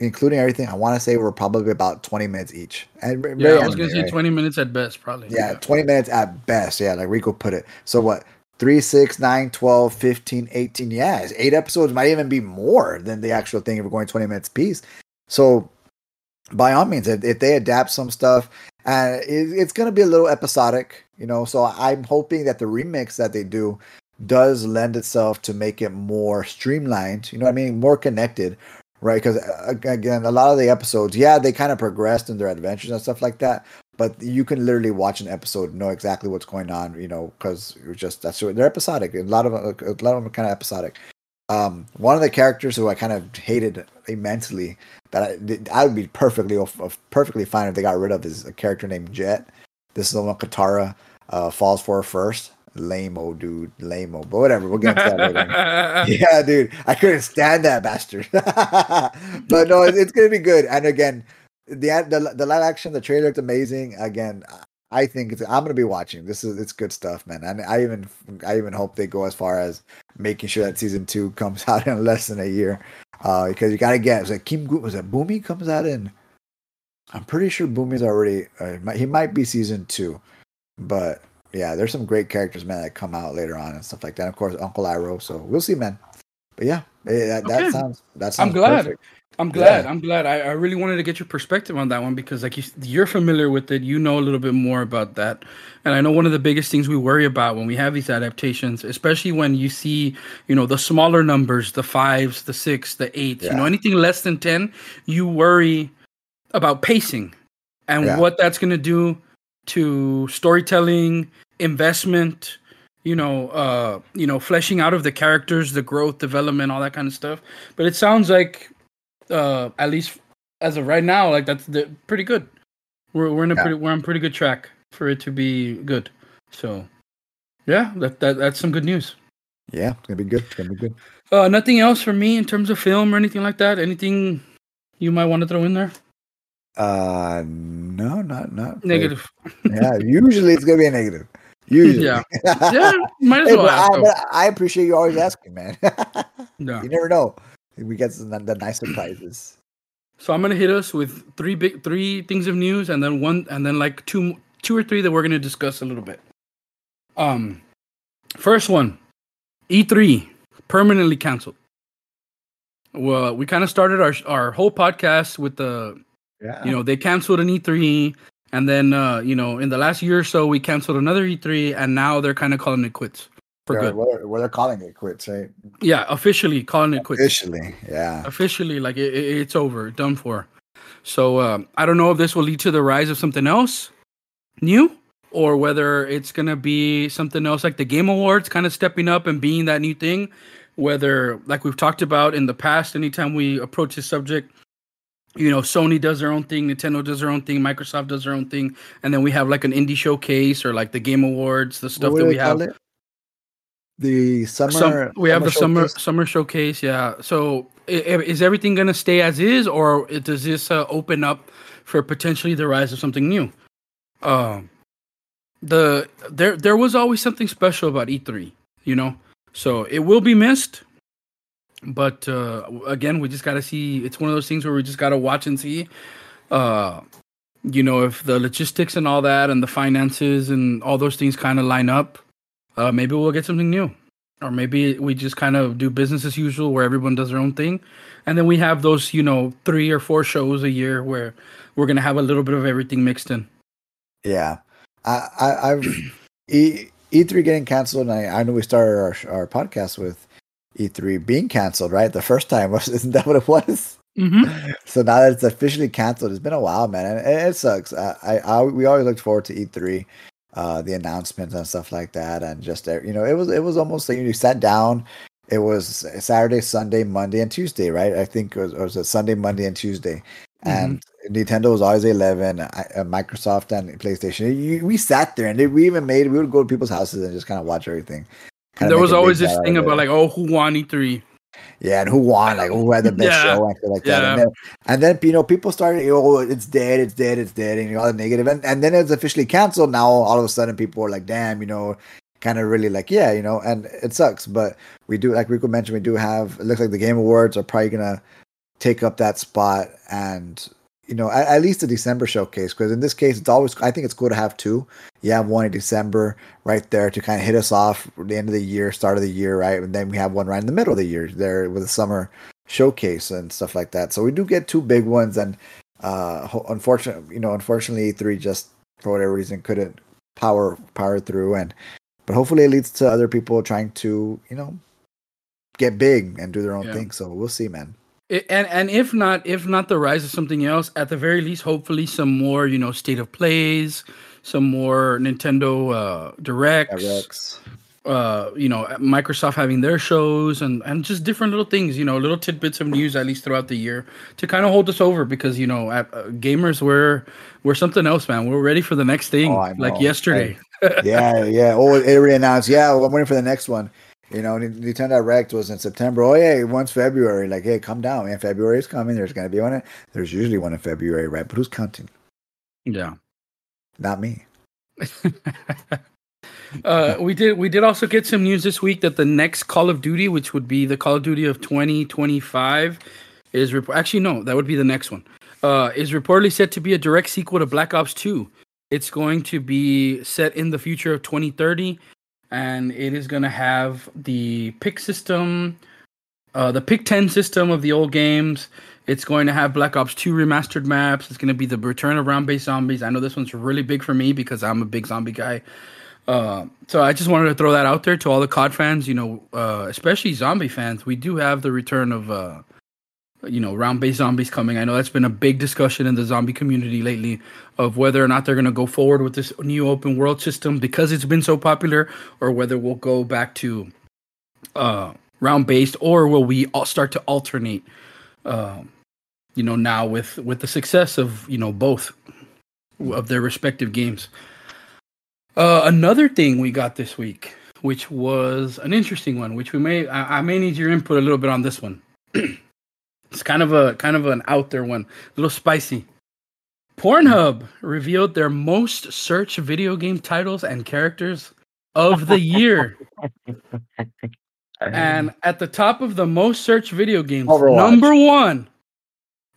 including everything, I want to say we're probably about 20 minutes each. And yeah, I was going to say right? 20 minutes at best, probably. Yeah, 20 minutes at best. Yeah, like Rico put it. So what? 3, 6, 9, 12, 15, 18. Yeah, eight episodes might even be more than the actual thing if we're going 20 minutes piece. So by all means, if, if they adapt some stuff, uh, it, it's going to be a little episodic, you know. So I'm hoping that the remix that they do does lend itself to make it more streamlined, you know what I mean? More connected right? Because again, a lot of the episodes, yeah, they kind of progressed in their adventures and stuff like that. But you can literally watch an episode, know exactly what's going on, you know, because you're just that's what they're episodic. A lot of a lot of them are kind of episodic. Um, one of the characters who I kind of hated immensely, that I, I would be perfectly perfectly fine if they got rid of, is a character named Jet. This is the one Katara uh, falls for first lame-o dude lame-o but whatever we'll get to that later yeah dude i couldn't stand that bastard but no it's, it's, gonna be good and again the, the the live action the trailer looked amazing again I think it's, I'm gonna be watching. This is it's good stuff, man. And I even I even hope they go as far as making sure that season two comes out in less than a year, uh, because you gotta get. Was it Kim? Was it Bumi comes out in? I'm pretty sure Bumi's already. Uh, he might be season two, but yeah, there's some great characters, man, that come out later on and stuff like that. Of course, Uncle Iroh. So we'll see, man. But yeah, eh, that, okay. that sounds that sounds. I'm glad. Perfect. I'm glad. Yeah. I'm glad. I, I, really wanted to get your perspective on that one because, like, you, are familiar with it. You know a little bit more about that. And I know one of the biggest things we worry about when we have these adaptations, especially when you see, you know, the smaller numbers, the fives, the six, the eights, yeah. you know, anything less than 10, you worry about pacing and yeah. what that's going to do to storytelling, investment, you know, uh, you know, fleshing out of the characters, the growth, development, all that kind of stuff. But it sounds like uh, at least as of right now, like that's the, pretty good. We're we're in a yeah. pretty we're on pretty good track for it to be good. So, yeah, that that that's some good news. Yeah, it's gonna be good. It's gonna be good. Uh, nothing else for me in terms of film or anything like that. Anything you might want to throw in there? Uh, no, not not negative. yeah, usually it's gonna be a negative. Usually, yeah, yeah. Might as hey, well. I, I, appreciate you always asking, man. yeah. You never know we get some, the nice surprises. So I'm gonna hit us with three big three things of news, and then one, and then like two two or three that we're gonna discuss a little bit. Um, first one, E3 permanently canceled. Well, we kind of started our our whole podcast with the, yeah. you know, they canceled an E3, and then uh, you know, in the last year or so, we canceled another E3, and now they're kind of calling it quits for yeah, good. What, what they're calling it quits, right? Yeah, officially calling it quits. Officially, yeah. Officially, like it, it, it's over, done for. So uh, I don't know if this will lead to the rise of something else new, or whether it's gonna be something else like the Game Awards, kind of stepping up and being that new thing. Whether, like we've talked about in the past, anytime we approach this subject, you know, Sony does their own thing, Nintendo does their own thing, Microsoft does their own thing, and then we have like an indie showcase or like the Game Awards, the stuff that we have. It? the summer. Some, we have the summer summer showcase. Yeah. So is everything going to stay as is, or does this uh, open up for potentially the rise of something new? Um, the there there was always something special about E3, you know. So it will be missed, but uh, again, we just got to see. It's one of those things where we just got to watch and see. Uh, you know, if the logistics and all that, and the finances and all those things kind of line up uh, maybe we'll get something new, or maybe we just kind of do business as usual, where everyone does their own thing, and then we have those, you know, three or four shows a year where we're gonna have a little bit of everything mixed in. Yeah, I, I I've E E3 getting canceled, and I, I know we started our our podcast with E3 being canceled, right? The first time was isn't that what it was? Mm-hmm. So now that it's officially canceled, it's been a while, man, and it, it sucks. I, I, I, we always looked forward to E3 uh, the announcements and stuff like that, and just you know, it was it was almost like you sat down. It was Saturday, Sunday, Monday, and Tuesday, right? I think it was, it was a Sunday, Monday, and Tuesday. Mm-hmm. And Nintendo was always eleven, uh, Microsoft and PlayStation. You, we sat there, and we even made we would go to people's houses and just kind of watch everything. There was always this thing about like, oh, who won E3? Yeah, and who won? Like who had the best yeah. show? And like that. And then, and then you know people started, oh, it's dead, it's dead, it's dead, and you know, all the negative. And and then it's officially canceled. Now all of a sudden people are like, damn, you know, kind of really like, yeah, you know, and it sucks. But we do, like Rico mentioned, we do have. It looks like the Game Awards are probably gonna take up that spot, and you know, at, at least a December showcase. Because in this case, it's always I think it's cool to have two. You have one in December right there to kind of hit us off the end of the year, start of the year, right, and then we have one right in the middle of the year there with a summer showcase and stuff like that. So we do get two big ones, and uh, unfortunately, you know, unfortunately, E3 just for whatever reason couldn't power power through, and but hopefully it leads to other people trying to you know get big and do their own yeah. thing. So we'll see, man and and if not if not the rise of something else at the very least hopefully some more you know state of plays some more nintendo uh directs, directs. uh you know microsoft having their shows and and just different little things you know little tidbits of news at least throughout the year to kind of hold us over because you know at, uh, gamers we're we're something else man. We're ready for the next thing oh, like yesterday. Yeah yeah. Oh it announced yeah well, i'm waiting for the next one you know, Nintendo Direct was in September. Oh yeah, once February. Like, hey, come down, man. February is coming. There's gonna be one. There's usually one in February, right? But who's counting? Yeah, not me. uh, we did we did also get some news this week that the next Call of Duty, which would be the Call of Duty of 2025, is rep- actually no, that would be the next one. Uh, is reportedly set to be a direct sequel to Black Ops 2. It's going to be set in the future of 2030, and it is going to have the pick system, uh, the pick 10 system of the old games. It's going to have Black Ops 2 remastered maps. It's going to be the return of round based zombies. I know this one's really big for me because I'm a big zombie guy. Uh, so I just wanted to throw that out there to all the COD fans, you know, uh, especially zombie fans. We do have the return of, uh, you know, round based zombies coming. I know that's been a big discussion in the zombie community lately of whether or not they're going to go forward with this new open world system because it's been so popular, or whether we'll go back to uh, round based, or will we all start to alternate? Um, you know, now with with the success of you know both of their respective games. Uh, another thing we got this week, which was an interesting one, which we may I, I may need your input a little bit on this one. it's kind of a kind of an out there one, a little spicy. Pornhub revealed their most searched video game titles and characters of the year. and at the top of the most searched video games, Overwatch. number one,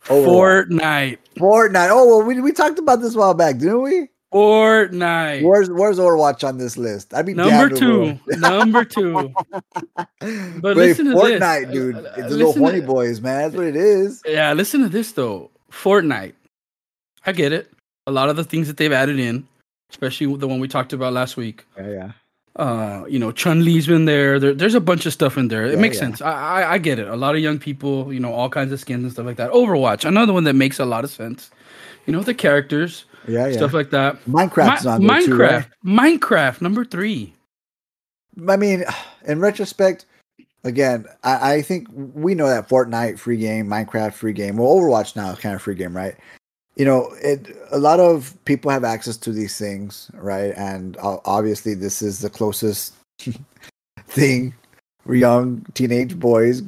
Overwatch. Fortnite. Fortnite. Oh well, we we talked about this a while back, didn't we? Fortnite. Where's Where's Overwatch on this list? I'd be number two. number two. But Wait, listen to Fortnite, this. dude. Uh, it's a little horny to, boys, man. That's what it is. Yeah, listen to this though. Fortnite. I get it. A lot of the things that they've added in, especially the one we talked about last week. Yeah, yeah. Uh, you know, Chun Li's been there. there. There's a bunch of stuff in there. It yeah, makes yeah. sense. I, I I get it. A lot of young people, you know, all kinds of skins and stuff like that. Overwatch, another one that makes a lot of sense. You know, the characters yeah, yeah. stuff like that. Minecraft's on Minecraft, too, right? Minecraft number three. I mean, in retrospect, again, I, I, think we know that Fortnite free game, Minecraft free game, well, Overwatch now is kind of free game, right? You know, it a lot of people have access to these things, right? And obviously, this is the closest thing for young teenage boys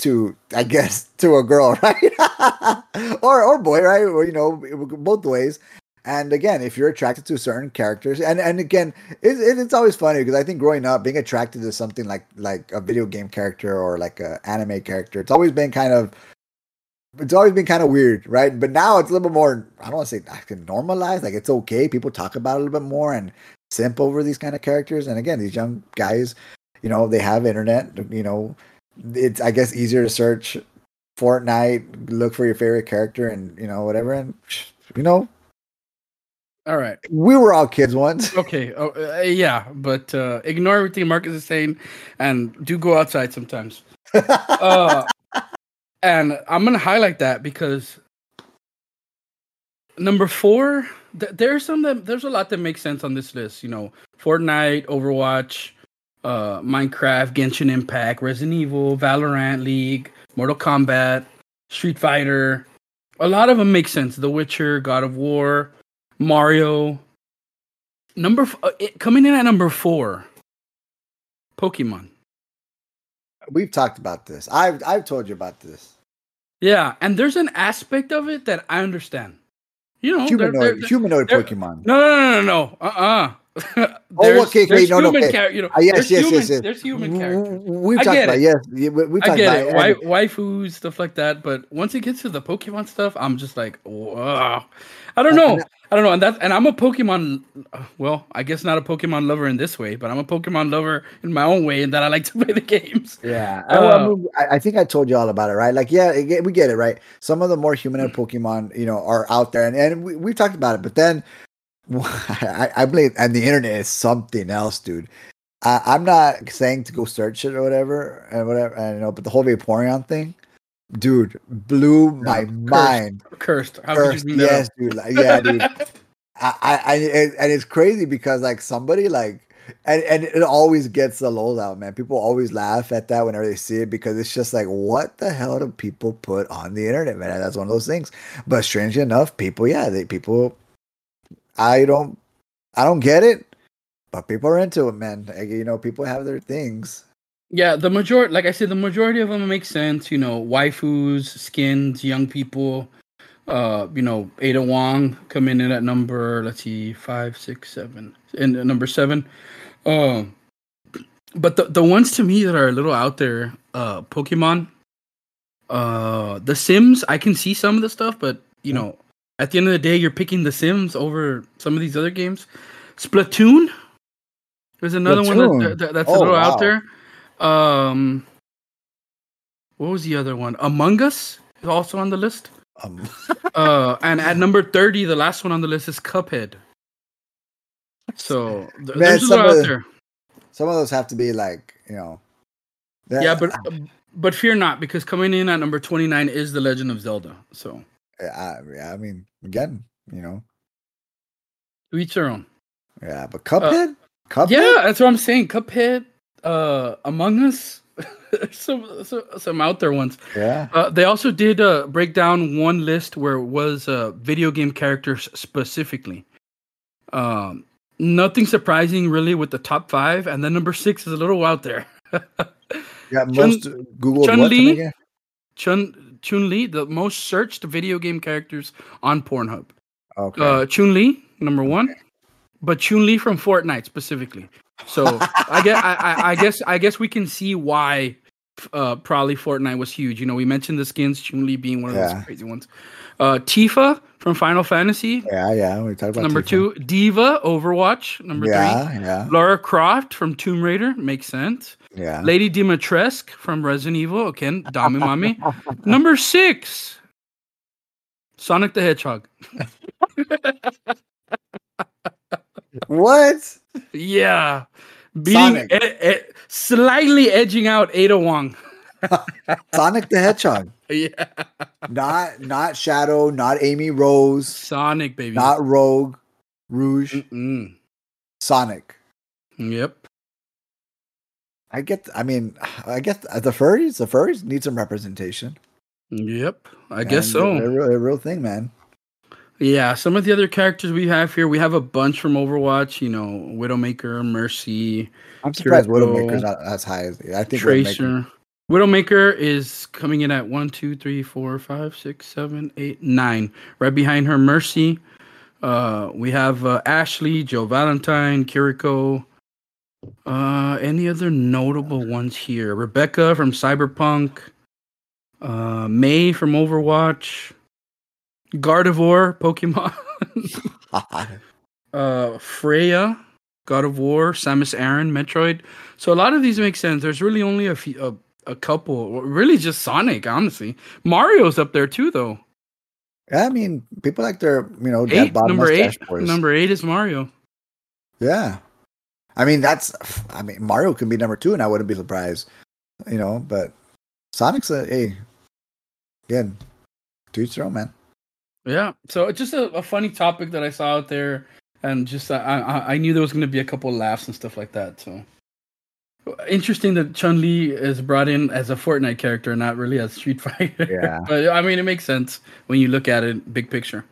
to I guess to a girl, right? or or boy, right? Or you know, both ways. And again, if you're attracted to certain characters, and and again, it, it, it's always funny because I think growing up, being attracted to something like like a video game character or like a anime character, it's always been kind of it's always been kind of weird, right? But now it's a little bit more. I don't want to say I can normalize. Like it's okay. People talk about it a little bit more and simp over these kind of characters. And again, these young guys, you know, they have internet. You know, it's I guess easier to search Fortnite, look for your favorite character, and you know whatever, and you know. All right, we were all kids once. Okay, oh, uh, yeah, but uh, ignore everything Marcus is saying, and do go outside sometimes. uh, and I'm gonna highlight that because number four, th- there's some that there's a lot that makes sense on this list. You know, Fortnite, Overwatch, uh, Minecraft, Genshin Impact, Resident Evil, Valorant, League, Mortal Kombat, Street Fighter. A lot of them make sense. The Witcher, God of War, Mario. Number f- uh, it, coming in at number four, Pokemon. We've talked about this. I've I've told you about this. Yeah, and there's an aspect of it that I understand. You know, humanoid, they're, they're, humanoid they're, Pokemon. No, no, no, no, no. Uh, uh-uh. uh oh, okay, okay, no, no, okay. Char- you know, uh, yes, yes, human, yes, yes. There's human characters. We've talked about it. yes, we talked I get about it. Wi- waifus, stuff like that. But once it gets to the Pokemon stuff, I'm just like, wow. I don't know. I don't know, and that's and I'm a Pokemon. Well, I guess not a Pokemon lover in this way, but I'm a Pokemon lover in my own way, in that I like to play the games. Yeah, uh, I, I, think I told you all about it, right? Like, yeah, we get it, right? Some of the more humanoid Pokemon, you know, are out there, and and we we talked about it, but then I, I believe, and the internet is something else, dude. I, I'm not saying to go search it or whatever, and whatever, and you know, but the whole Vaporeon thing, dude, blew my cursed. mind. Cursed. How cursed. yes, dude. Like, yeah, dude. I, I, I, and it's crazy because like somebody like, and and it always gets the lol out, man. People always laugh at that whenever they see it because it's just like, what the hell do people put on the internet, man? And that's one of those things. But strangely enough, people, yeah, they people I don't I don't get it, but people are into it, man. You know, people have their things. Yeah, the majority, like I said, the majority of them make sense. You know, waifus, skins, young people. Uh, you know, Ada Wong coming in at number let's see, five, six, seven, and number seven. Um, but the the ones to me that are a little out there, uh, Pokemon, uh, The Sims. I can see some of the stuff, but you know, at the end of the day, you're picking The Sims over some of these other games. Splatoon. There's another Splatoon. one that, that, that's oh, a little wow. out there. Um, what was the other one? Among Us is also on the list. Um. uh, and at number thirty, the last one on the list is Cuphead. So th- Man, there's a lot out there. Some of those have to be like you know. Yeah, but but fear not, because coming in at number twenty nine is the Legend of Zelda. So. Yeah, I, I mean, again, you know. To each their own. Yeah, but Cuphead. Uh, Cuphead. Yeah, that's what I'm saying. Cuphead. Uh, Among Us. some, some some out there ones. Yeah. Uh, they also did uh, break down one list where it was uh, video game characters specifically. Um, nothing surprising really with the top five, and then number six is a little out there. yeah, most Chun, Google Chun Li. Chun Chun Li, the most searched video game characters on Pornhub. Okay. Uh, Chun Li, number one, okay. but Chun Li from Fortnite specifically. So I guess I, I, guess I guess we can see why uh, probably Fortnite was huge. You know, we mentioned the skins, Chun Li being one of yeah. those crazy ones. Uh, Tifa from Final Fantasy. Yeah, yeah. We talked about number Tifa. two. D.Va Overwatch. Number yeah, three. Yeah, Lara Croft from Tomb Raider. Makes sense. Yeah. Lady Dimitrescu from Resident Evil. Again, Dami Mami. number six. Sonic the Hedgehog. what? Yeah. Beating e- slightly edging out Ada Wong. Sonic the Hedgehog. Yeah. Not not Shadow, not Amy Rose. Sonic, baby. Not Rogue, Rouge. Mm-mm. Sonic. Yep. I get. I mean, I get the furries. The furries need some representation. Yep, I and guess so. They're a real thing, man. Yeah, some of the other characters we have here, we have a bunch from Overwatch. You know, Widowmaker, Mercy. I'm surprised Kiriko, Widowmaker's not as high as I think. Tracer. Widowmaker. Widowmaker is coming in at one, two, three, four, five, six, seven, eight, nine. Right behind her, Mercy. Uh, we have uh, Ashley, Jill Valentine, Kiriko. Uh, any other notable ones here? Rebecca from Cyberpunk. Uh, Mei from Overwatch. Gardevoir, Pokemon. uh, Freya, God of War, Samus Aran, Metroid. So a lot of these make sense. There's really only a few, a, a couple, really just Sonic, honestly. Mario's up there too, though. Yeah, I mean, people like their, you know, eight, number eight. Boys. Number eight is Mario. Yeah, I mean that's, I mean Mario can be number two, and I wouldn't be surprised, you know. But Sonic's a, hey, again, to each their own, man. Yeah. So it's just a, a, funny topic that I saw out there, and just uh, I I, I knew there was going to be a couple laughs and stuff like that. So interesting that Chun Li is brought in as a Fortnite character, not really as Street Fighter. Yeah. but I mean, it makes sense when you look at it big picture.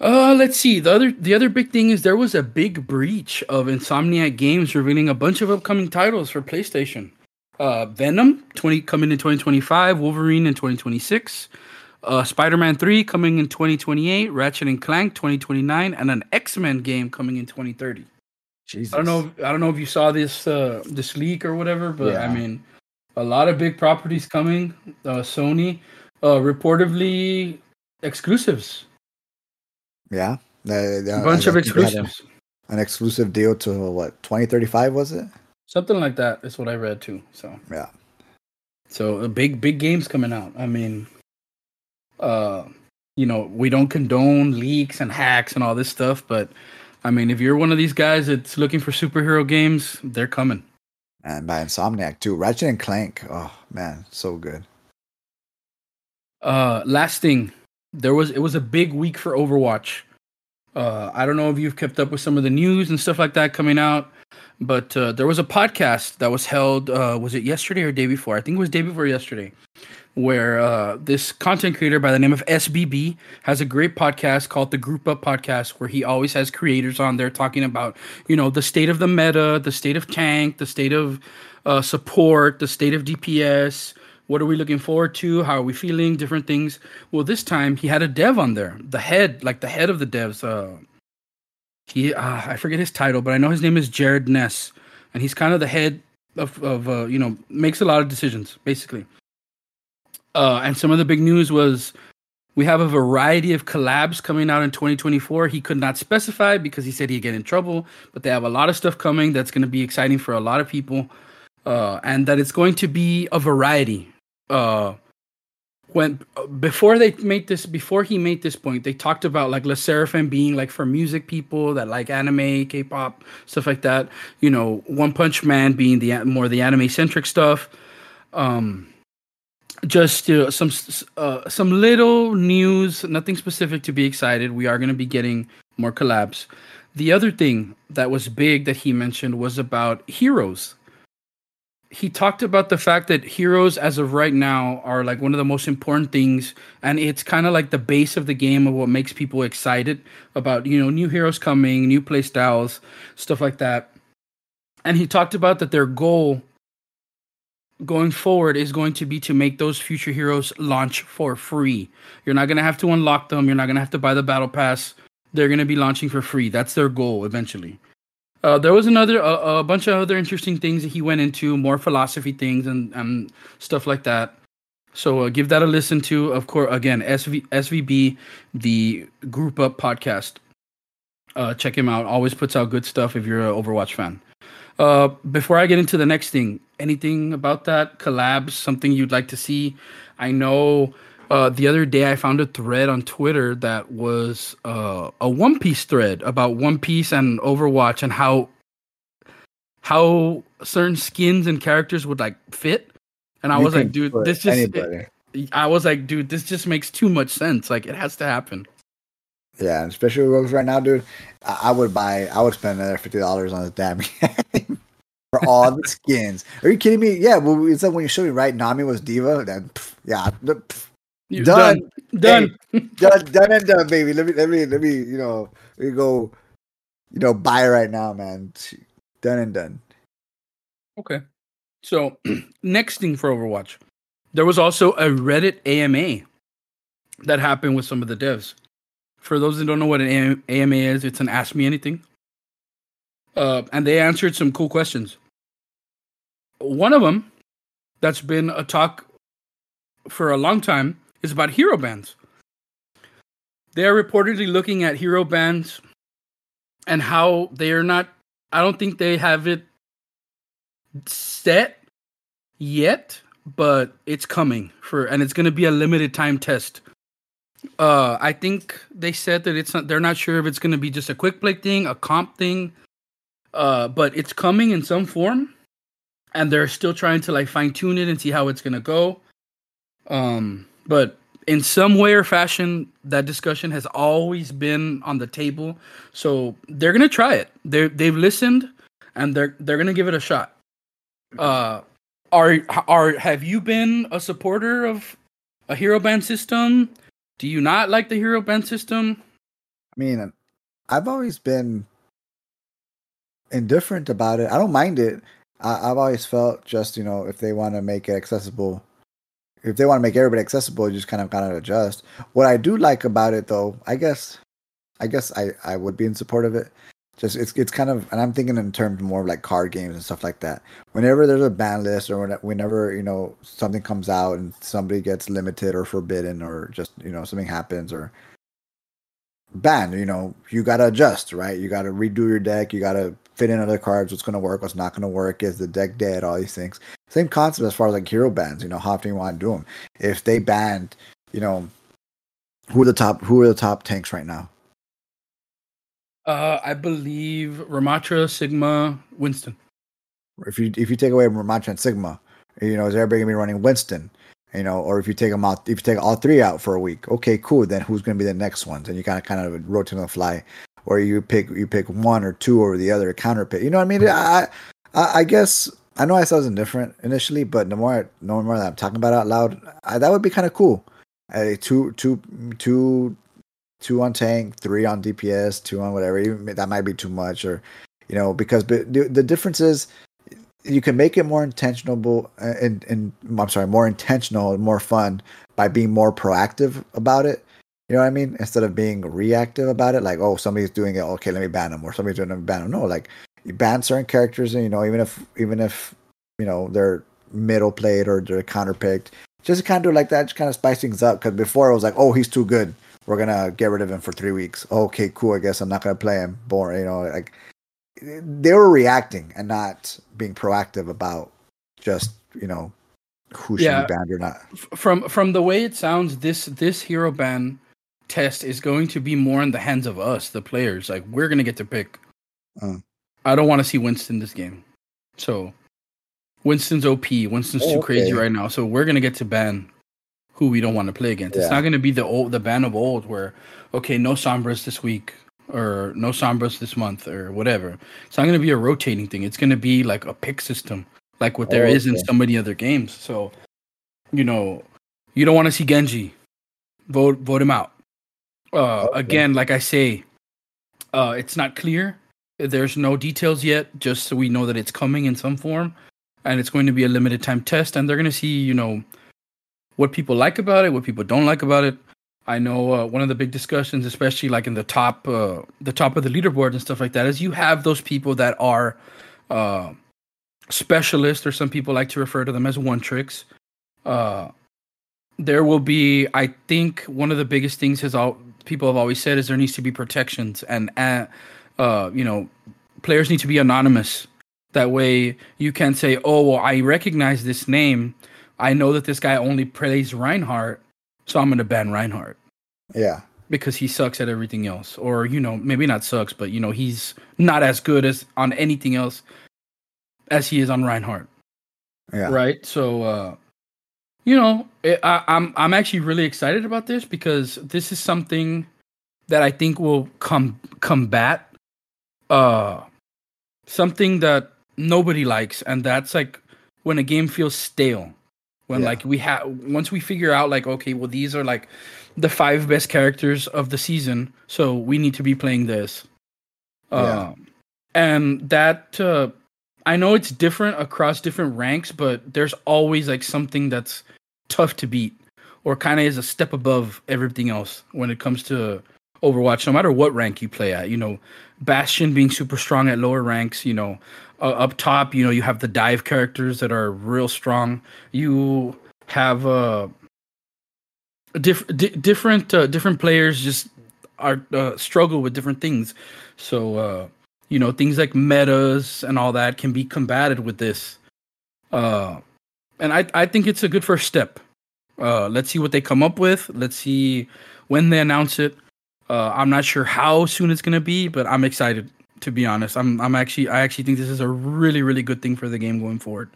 Uh, let's see. The other the other big thing is there was a big breach of Insomniac Games revealing a bunch of upcoming titles for PlayStation. Uh, Venom 20 coming in 2025, Wolverine in 2026, uh, Spider-Man 3 coming in 2028, Ratchet and Clank 2029, and an X-Men game coming in 2030. Jesus. I don't know. I don't know if you saw this uh, this leak or whatever, but yeah. I mean, a lot of big properties coming. Uh, Sony, uh, reportedly exclusives. Yeah, a bunch of exclusives. An exclusive deal to what 2035 was it? Something like that is what I read too. So yeah. So uh, big big games coming out. I mean, uh, you know, we don't condone leaks and hacks and all this stuff, but I mean, if you're one of these guys that's looking for superhero games, they're coming. And by Insomniac too, Ratchet and Clank. Oh man, so good. Uh, last thing, there was it was a big week for Overwatch. Uh, I don't know if you've kept up with some of the news and stuff like that coming out, but uh, there was a podcast that was held. Uh, was it yesterday or day before? I think it was day before yesterday, where uh, this content creator by the name of SBB has a great podcast called the Group Up Podcast, where he always has creators on there talking about, you know, the state of the meta, the state of tank, the state of uh, support, the state of DPS, What are we looking forward to? How are we feeling? Different things. Well, this time he had a dev on there, the head, like the head of the devs. Uh, he, uh, I forget his title, but I know his name is Jared Neuss, and he's kind of the head of, of uh, you know, makes a lot of decisions basically. Uh, and some of the big news was we have a variety of collabs coming out in 2024. He could not specify because he said he'd get in trouble, but they have a lot of stuff coming that's going to be exciting for a lot of people, uh, and that it's going to be a variety. Uh, when before they made this, before he made this point, they talked about like LE SSERAFIM being like for music people that like anime, K-pop, stuff like that. You know, One Punch Man being the more the anime centric stuff. Um, just uh, some uh, some little news, nothing specific to be excited. We are going to be getting more collabs. The other thing that was big that he mentioned was about heroes. He talked about the fact that heroes, as of right now, are like one of the most important things, and it's kind of like the base of the game of what makes people excited about you know new heroes coming, new play styles, stuff like that. And he talked about that their goal going forward is going to be to make those future heroes launch for free. You're not going to have to unlock them. You're not going to have to buy the battle pass. They're going to be launching for free. That's their goal eventually. Uh, there was another a, a, bunch of other interesting things that he went into, more philosophy things and, and stuff like that. So uh, give that a listen to. Of course, again, SV, SVB, the Group Up podcast. Uh, check him out. Always puts out good stuff if you're an Overwatch fan. Uh, before I get into the next thing, anything about that collabs? Something you'd like to see? I know uh, the other day I found a thread on Twitter that was uh, a One Piece thread about One Piece and Overwatch and how how certain skins and characters would like fit. And I you was like, dude, this just. It, I was like, dude, this just makes too much sense. Like, it has to happen. Yeah, especially with right now, dude. I, I, would buy. I would spend another fifty dollars on this damn game for all the skins. Are you kidding me? Yeah. Well, it's like when you showed me right. Nami was D.Va. Then pff, yeah, pff, done, done, hey, done, done and done, baby. Let me, let me, let me. You know, we go. You know, buy right now, man. Done and done. Okay. So next thing for Overwatch, there was also a Reddit AMA that happened with some of the devs for those that don't know what an AMA is, it's an Ask Me Anything. Uh, and they answered some cool questions. One of them, that's been a talk for a long time, is about hero bans. They are reportedly looking at hero bans and how they are not. I don't think they have it set yet, but it's coming for, and it's going to be a limited time test uh, I think they said that it's not. They're not sure if it's going to be just a quick play thing, a comp thing. Uh, but it's coming in some form, and they're still trying to like fine tune it and see how it's going to go. Um, but in some way or fashion, that discussion has always been on the table. So they're to try it. They they've listened, and they're they're to give it a shot. Uh, are are have you been a supporter of a hero ban system? Do you not like the hero ban system? I mean, I've always been indifferent about it. I don't mind it. I, have always felt just you know if they want to make it accessible, if they want to make everybody accessible, you just kind of kind of adjust. What I do like about it though, I guess, I guess I I would be in support of it, just it's it's kind of and I'm thinking in terms more of like card games and stuff like that. Whenever there's a ban list or whenever you know something comes out and somebody gets limited or forbidden or just you know something happens or banned, you know you gotta adjust, right? You gotta redo your deck. You gotta fit in other cards. What's gonna work? What's not gonna work? Is the deck dead? All these things. Same concept as far as like hero bans. You know how often you want to do them. If they banned, you know, who are the top? Who are the top tanks right now? Uh, I believe Ramattra, Sigma, Winston. If you if you take away Ramattra and Sigma, you know, is everybody gonna be running Winston? You know, or if you take them out, if you take all three out for a week, okay, cool. Then who's gonna be the next ones? And you kind of kind of rotate on the fly, or you pick you pick one or two over the other counter pick. You know what I mean? I I, I guess I know I said it was indifferent initially, but the more the more that I'm talking about out loud, I, that would be kind of cool. Uh, two two two two on tank, three on DPS, two on whatever. That might be too much, or you know, because the, the difference is you can make it more intentional and, and I'm sorry, more intentional and more fun by being more proactive about it. You know what I mean? Instead of being reactive about it, like, oh, somebody's doing it, okay, let me ban them, or somebody's doing it, ban them. No, like you ban certain characters, and you know, even if even if you know they're middle played or they're counter picked, just kind of like that, just kind of spice things up. Because before it was like, oh, he's too good, we're gonna get rid of him for three weeks. Okay, cool. I guess I'm not gonna play him. Boring, you know, like they were reacting and not being proactive about just you know who should yeah. be banned or not. From from the way it sounds, this this hero ban test is going to be more in the hands of us, the players. Like we're gonna get to pick. Uh. I don't want to see Winston this game. So Winston's OP. Winston's oh, too okay. crazy right now. So we're gonna get to ban who we don't want to play against. Yeah. It's not gonna be the old the ban of old where okay, no Sombras this week or no Sombras this month or whatever. It's not gonna be a rotating thing. It's gonna be like a pick system, like what there oh, okay. is in so many other games. So, you know, you don't want to see Genji. Vote vote him out. Uh, okay. Again, like I say, uh, it's not clear. There's no details yet, just so we know that it's coming in some form, and it's going to be a limited time test, and they're going to see, you know, what people like about it, what people don't like about it. I know uh, one of the big discussions, especially like in the top, uh, the top of the leaderboard and stuff like that, is you have those people that are uh, specialists, or some people like to refer to them as one tricks. Uh, there will be, I think, one of the biggest things has all people have always said is there needs to be protections and uh, uh, you know players need to be anonymous. That way you can say oh well i recognize this name. I know that this guy only plays reinhardt so i'm going to ban reinhardt. Yeah. Because he sucks at everything else. Or you know maybe not sucks but you know he's not as good as on anything else as he is on reinhardt. Yeah. Right? So uh you know, it, I, I'm I'm actually really excited about this because this is something that I think will come combat uh something that nobody likes, and that's like when a game feels stale. When yeah. like we have once we figure out like okay, well these are like the five best characters of the season, so we need to be playing this. Yeah. Um, and that uh, I know it's different across different ranks, but there's always like something that's tough to beat or kind of is a step above everything else when it comes to Overwatch, no matter what rank you play at. You know, Bastion being super strong at lower ranks, you know, uh, up top, you know, you have the dive characters that are real strong. You have uh, diff- di- different uh, different players just are uh, struggle with different things. So, uh, you know, things like metas and all that can be combated with this. Uh, and I I think it's a good first step. Uh, let's see what they come up with. Let's see when they announce it. Uh, I'm not sure how soon it's gonna be, but I'm excited. To be honest, I'm I'm actually I actually think this is a really really good thing for the game going forward,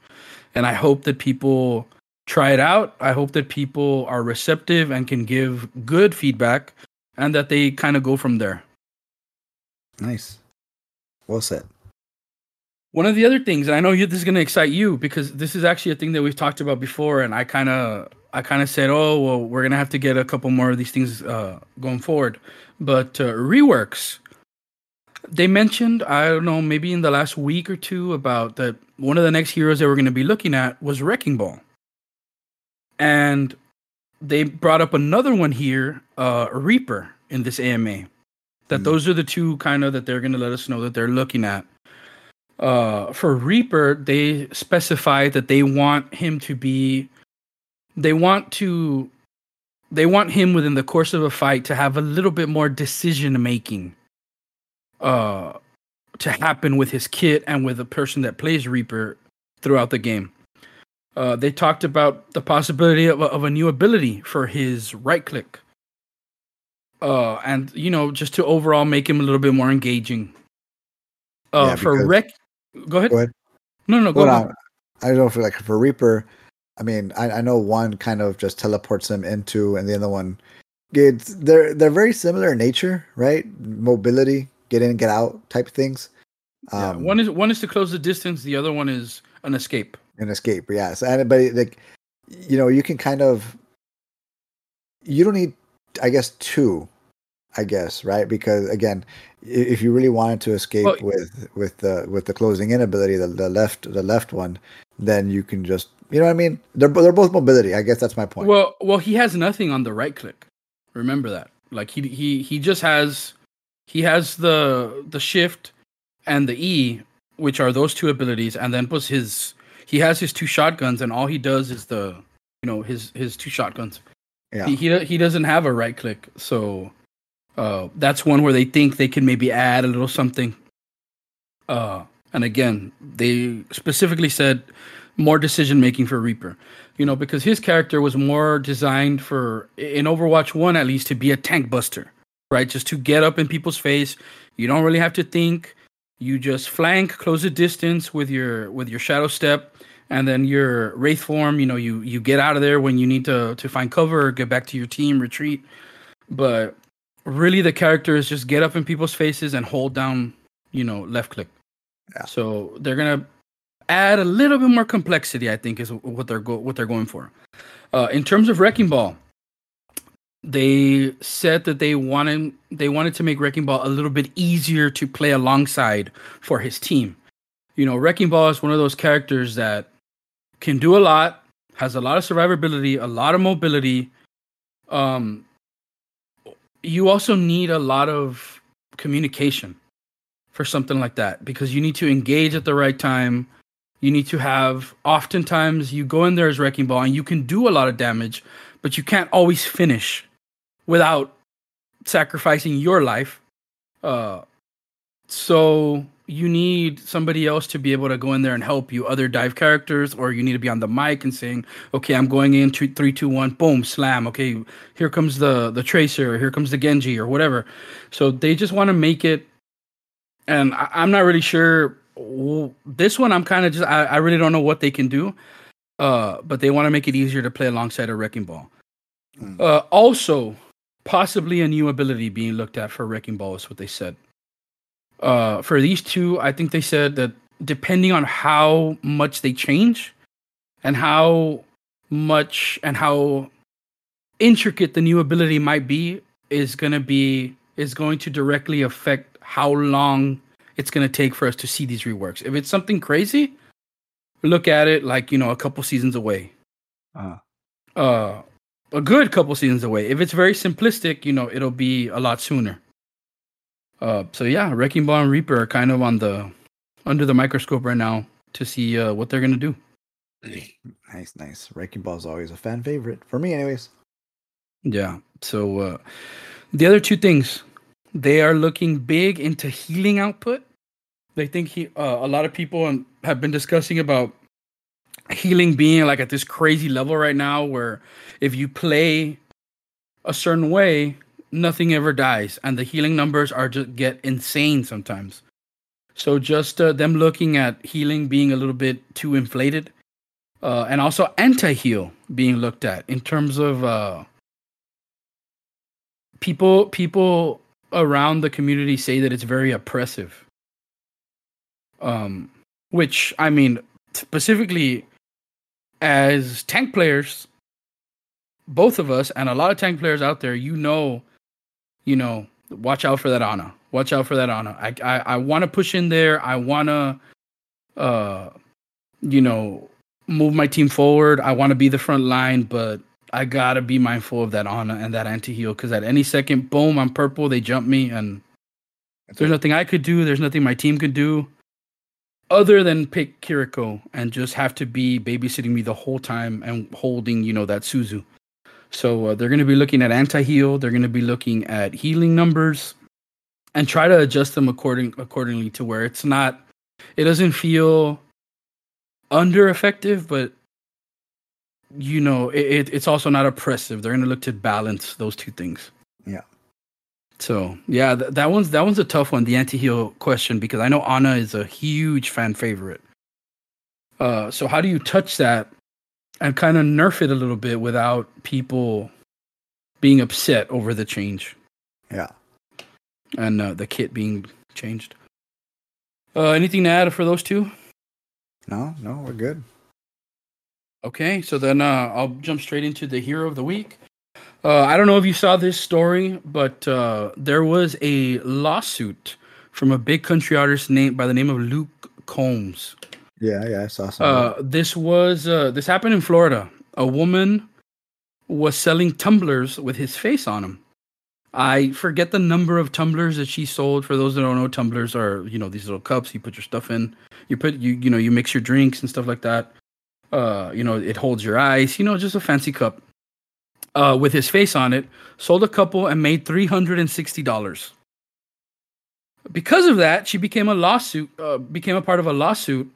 and I hope that people try it out. I hope that people are receptive and can give good feedback, and that they kind of go from there. Nice. Well said. One of the other things, and I know you, this is going to excite you because this is actually a thing that we've talked about before, and I kind of, I kind of said, oh, well, we're going to have to get a couple more of these things uh, going forward. But uh, reworks, they mentioned, I don't know, maybe in the last week or two, about that one of the next heroes that we're going to be looking at was Wrecking Ball, and they brought up another one here, uh, Reaper, in this AMA. That mm. those are the two kind of that they're going to let us know that they're looking at uh, for Reaper, they specify that they want him to be, they want to, they want him within the course of a fight to have a little bit more decision making, uh, to happen with his kit and with the person that plays Reaper throughout the game. Uh, they talked about the possibility of, of a new ability for his right click. Uh, and you know, just to overall make him a little bit more engaging. Uh, yeah, for Rec, Go ahead. Go ahead. No, no, go on. I don't know like for Reaper, I mean, I, I know one kind of just teleports him into, and the other one, it's they're they're very similar in nature, right? Mobility, get in, get out type things. Um, yeah, one is one is to close the distance. The other one is an escape. An escape, yes. And but like, you know, you can kind of, you don't need, I guess, two I guess, right? Because again, if you really wanted to escape well, with with the with the closing in ability, the, the left the left one, then you can just you know what I mean. They're they're both mobility. I guess that's my point. Well, well, he has nothing on the right click. Remember that. Like he he he just has he has the the shift and the E, which are those two abilities, and then puts his he has his two shotguns, and all he does is the you know his his two shotguns. Yeah. He he, he doesn't have a right click, so uh, that's one where they think they can maybe add a little something. Uh, and again, they specifically said more decision making for Reaper. You know, because his character was more designed for in Overwatch One at least to be a tank buster, right? Just to get up in people's face. You don't really have to think. You just flank, close the distance with your with your shadow step, and then your wraith form. You know, you you get out of there when you need to to find cover get back to your team, retreat. But really the character is just get up in people's faces and hold down, you know, left click. Yeah. So they're gonna add a little bit more complexity. I think is what they're go- what they're going for. Uh, in terms of Wrecking Ball, they said that they wanted they wanted to make Wrecking Ball a little bit easier to play alongside for his team. You know, Wrecking Ball is one of those characters that can do a lot, has a lot of survivability, a lot of mobility. Um, you also need a lot of communication for something like that because you need to engage at the right time. You need to have oftentimes you go in there as wrecking ball and you can do a lot of damage, but you can't always finish without sacrificing your life. Uh, so you need somebody else to be able to go in there and help you, other dive characters, or you need to be on the mic and saying, "Okay, I'm going in two, three, two, one, boom, slam." Okay, here comes the the tracer, here comes the Genji, or whatever. So they just want to make it, and I, am not really sure. This one, I'm kind of just, I, I really don't know what they can do, uh, but they want to make it easier to play alongside a wrecking ball. Mm. Uh, also, possibly a new ability being looked at for wrecking ball is what they said uh, for these two, I think they said that depending on how much they change and how much and how intricate the new ability might be is going to be is going to directly affect how long it's going to take for us to see these reworks. If it's something crazy, look at it like, you know, a couple seasons away. Uh-huh. Uh a good couple seasons away. If it's very simplistic, you know, it'll be a lot sooner. Uh, so yeah, Wrecking Ball and Reaper are kind of on the under the microscope right now to see uh, what they're gonna do. Nice, nice. Wrecking Ball is always a fan favorite for me, anyways. Yeah. So uh, the other two things, they are looking big into healing output. They think he, uh, a lot of people have been discussing about healing being like at this crazy level right now, where if you play a certain way, nothing ever dies, and the healing numbers are just get insane sometimes. So just uh, them looking at healing being a little bit too inflated, uh, and also anti-heal being looked at in terms of uh, people people around the community say that it's very oppressive. Um, which I mean, specifically as tank players, both of us and a lot of tank players out there, you know you know, watch out for that Ana. Watch out for that Ana. I I, I want to push in there. I want to, uh, you know, move my team forward. I want to be the front line, but I gotta be mindful of that Ana and that anti heal because at any second, boom, I'm purple. They jump me, and That's there's right. nothing I could do. There's nothing my team could do other than pick Kiriko and just have to be babysitting me the whole time and holding, you know, that Suzu. So uh, they're going to be looking at anti-heal. They're going to be looking at healing numbers, and try to adjust them according accordingly to where it's not. It doesn't feel under effective, but you know it, it, it's also not oppressive. They're going to look to balance those two things. Yeah. So yeah, th- that one's that one's a tough one. The anti-heal question because I know Ana is a huge fan favorite. Uh, so how do you touch that and kind of nerf it a little bit without people being upset over the change. Yeah. And uh, the kit being changed. Uh, anything to add for those two? No, no, we're good. Okay, so then uh, I'll jump straight into the hero of the week. Uh, I don't know if you saw this story, but uh, there was a lawsuit from a big country artist named by the name of Luke Combs. Yeah, yeah, I saw some. Uh, this was uh, this happened in Florida. A woman was selling tumblers with his face on them. I forget the number of tumblers that she sold. For those that don't know, tumblers are you know these little cups you put your stuff in. You put you you know you mix your drinks and stuff like that. Uh, you know it holds your ice. You know just a fancy cup. Uh, with his face on it, sold a couple and made three hundred and sixty dollars. Because of that, she became a lawsuit. Uh, became a part of a lawsuit,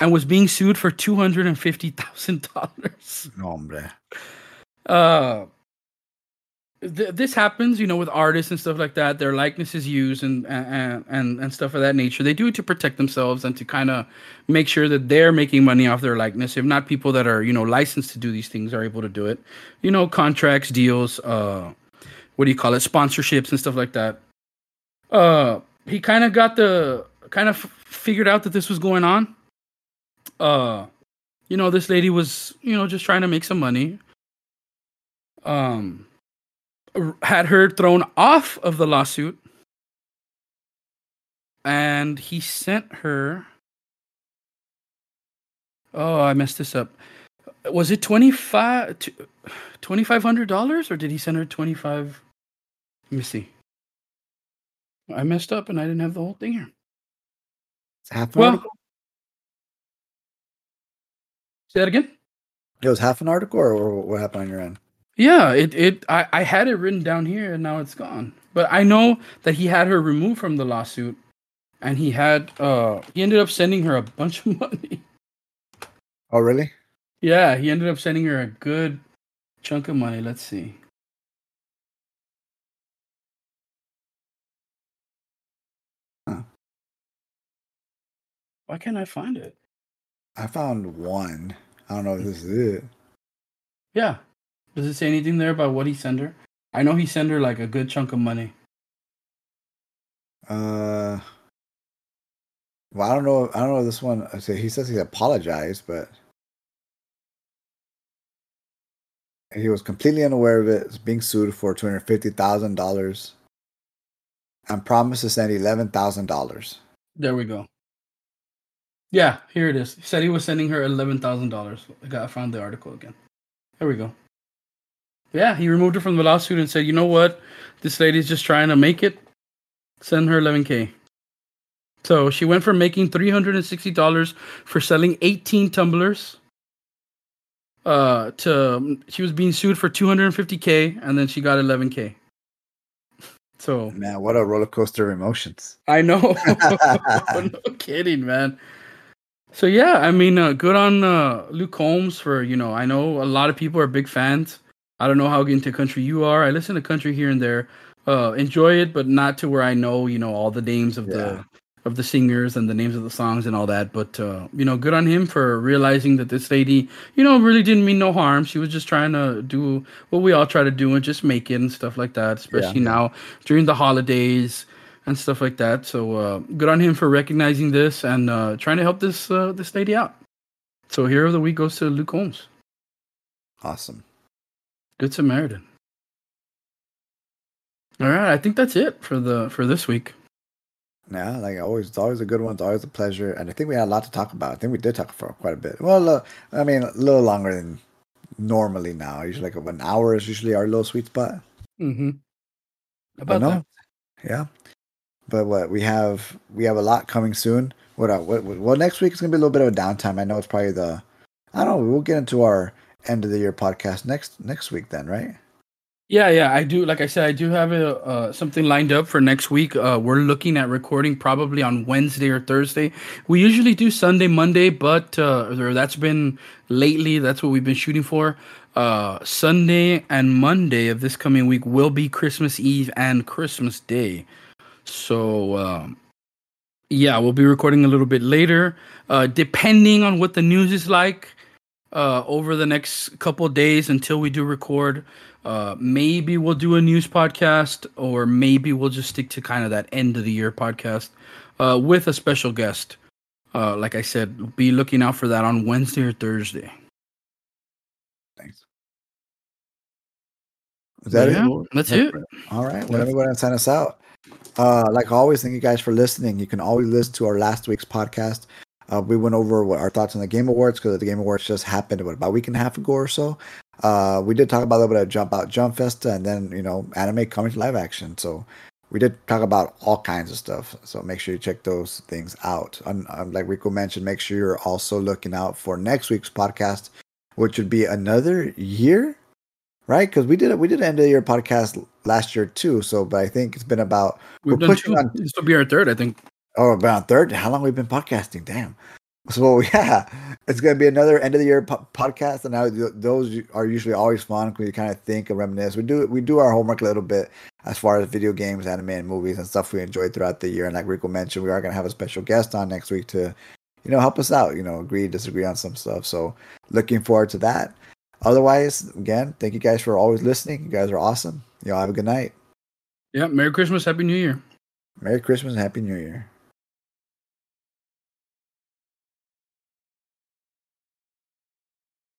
and was being sued for two hundred and fifty thousand dollars. No, Hombre. Uh, th- this happens, you know, with artists and stuff like that. Their likeness is used and and and, and stuff of that nature. They do it to protect themselves and to kind of make sure that they're making money off their likeness. If not, people that are you know licensed to do these things are able to do it. You know, contracts, deals, uh, what do you call it, sponsorships and stuff like that. Uh, he kind of got the kind of f- figured out that this was going on. Uh, you know, this lady was you know just trying to make some money. Um, had her thrown off of the lawsuit. And he sent her oh i messed this up. Was it 25 $2500 or did he send her 25 let me see. I messed up and i didn't have the whole thing here. It's half well, article say that again it was half an article or what happened on your end yeah, it it I, I had it written down here and now it's gone. But I know that he had her removed from the lawsuit and he had uh he ended up sending her a bunch of money. Oh really? Yeah, he ended up sending her a good chunk of money. Let's see. Huh. Why can't I find it? I found one. I don't know if this is it. Yeah, does it say anything there about what he sent her? I know he sent her like a good chunk of money. Uh, well, I don't know. I don't know this one. I say he says he apologized, but he was completely unaware of it. being sued for two hundred fifty thousand dollars, and promised to send eleven thousand dollars. There we go. Yeah, here it is. He said he was sending her eleven thousand dollars. I got I found the article again. There we go. Yeah, he removed her from the lawsuit and said, you know what? This lady's just trying to make it. Send her 11K. So she went from making $360 for selling 18 tumblers uh, to she was being sued for 250K and then she got 11K. So man, what a roller coaster of emotions. I know. no kidding, man. So yeah, I mean, uh, good on uh, Luke Combs for you know. I know a lot of people are big fans. I don't know how into country you are. I listen to country here and there. Uh, enjoy it, but not to where I know, you know, all the names of yeah. the of the singers and the names of the songs and all that. But uh, you know, good on him for realizing that this lady, you know, really didn't mean no harm. She was just trying to do what we all try to do and just make it and stuff like that. Especially yeah. now during the holidays and stuff like that. So uh, good on him for recognizing this and uh, trying to help this uh, this lady out. So hero of the week goes to Luke Combs. Awesome. Good Samaritan. All right, I think that's it for the for this week. Yeah, like always, it's always a good one. It's always a pleasure, and I think we had a lot to talk about. I think we did talk for quite a bit. Well, uh, I mean, a little longer than normally now. Usually, like an hour is usually our little sweet spot. Mm-hmm. About no, that. yeah. But what we have, we have a lot coming soon. What, uh, what, what? Well, next week is gonna be a little bit of a downtime. I know it's probably the. I don't know. We'll get into our end of the year podcast next next week then, right? Yeah, yeah, I do. Like I said, I do have a uh, something lined up for next week. Uh, we're looking at recording probably on Wednesday or Thursday. We usually do Sunday, Monday, but uh, that's been lately. That's what we've been shooting for. Uh, Sunday and Monday of this coming week will be Christmas Eve and Christmas Day. So, um, yeah, we'll be recording a little bit later, uh, depending on what the news is like uh, over the next couple days until we do record. Uh, maybe we'll do a news podcast, or maybe we'll just stick to kind of that end of the year podcast uh, with a special guest. Uh, like I said, be looking out for that on Wednesday or Thursday. Thanks. Is that yeah, it? That's it. All right. Well, let me go and sign us out. Uh, like always, thank you guys for listening. You can always listen to our last week's podcast. Uh, we went over what our thoughts on the Game Awards because the Game Awards just happened what, about a week and a half ago or so. Uh, we did talk about a little bit of Jump Out Jump Festa and then you know anime coming to live action. So we did talk about all kinds of stuff. So make sure you check those things out. And um, like Rico mentioned, make sure you're also looking out for next week's podcast, which would be another year, right? Because we did it. We did an end of the year podcast last year too. So, but I think it's been about We've we're pushing two. on. This will be our third, I think. Oh, about third. How long we've we been podcasting? Damn. So yeah, it's gonna be another end of the year po- podcast, and now those are usually always fun because you kind of think and reminisce. We do we do our homework a little bit as far as video games, anime, and movies and stuff we enjoyed throughout the year. And like Rico mentioned, we are gonna have a special guest on next week to, you know, help us out. You know, agree disagree on some stuff. So looking forward to that. Otherwise, again, thank you guys for always listening. You guys are awesome. Y'all have a good night. Yeah, Merry Christmas, Happy New Year. Merry Christmas and Happy New Year.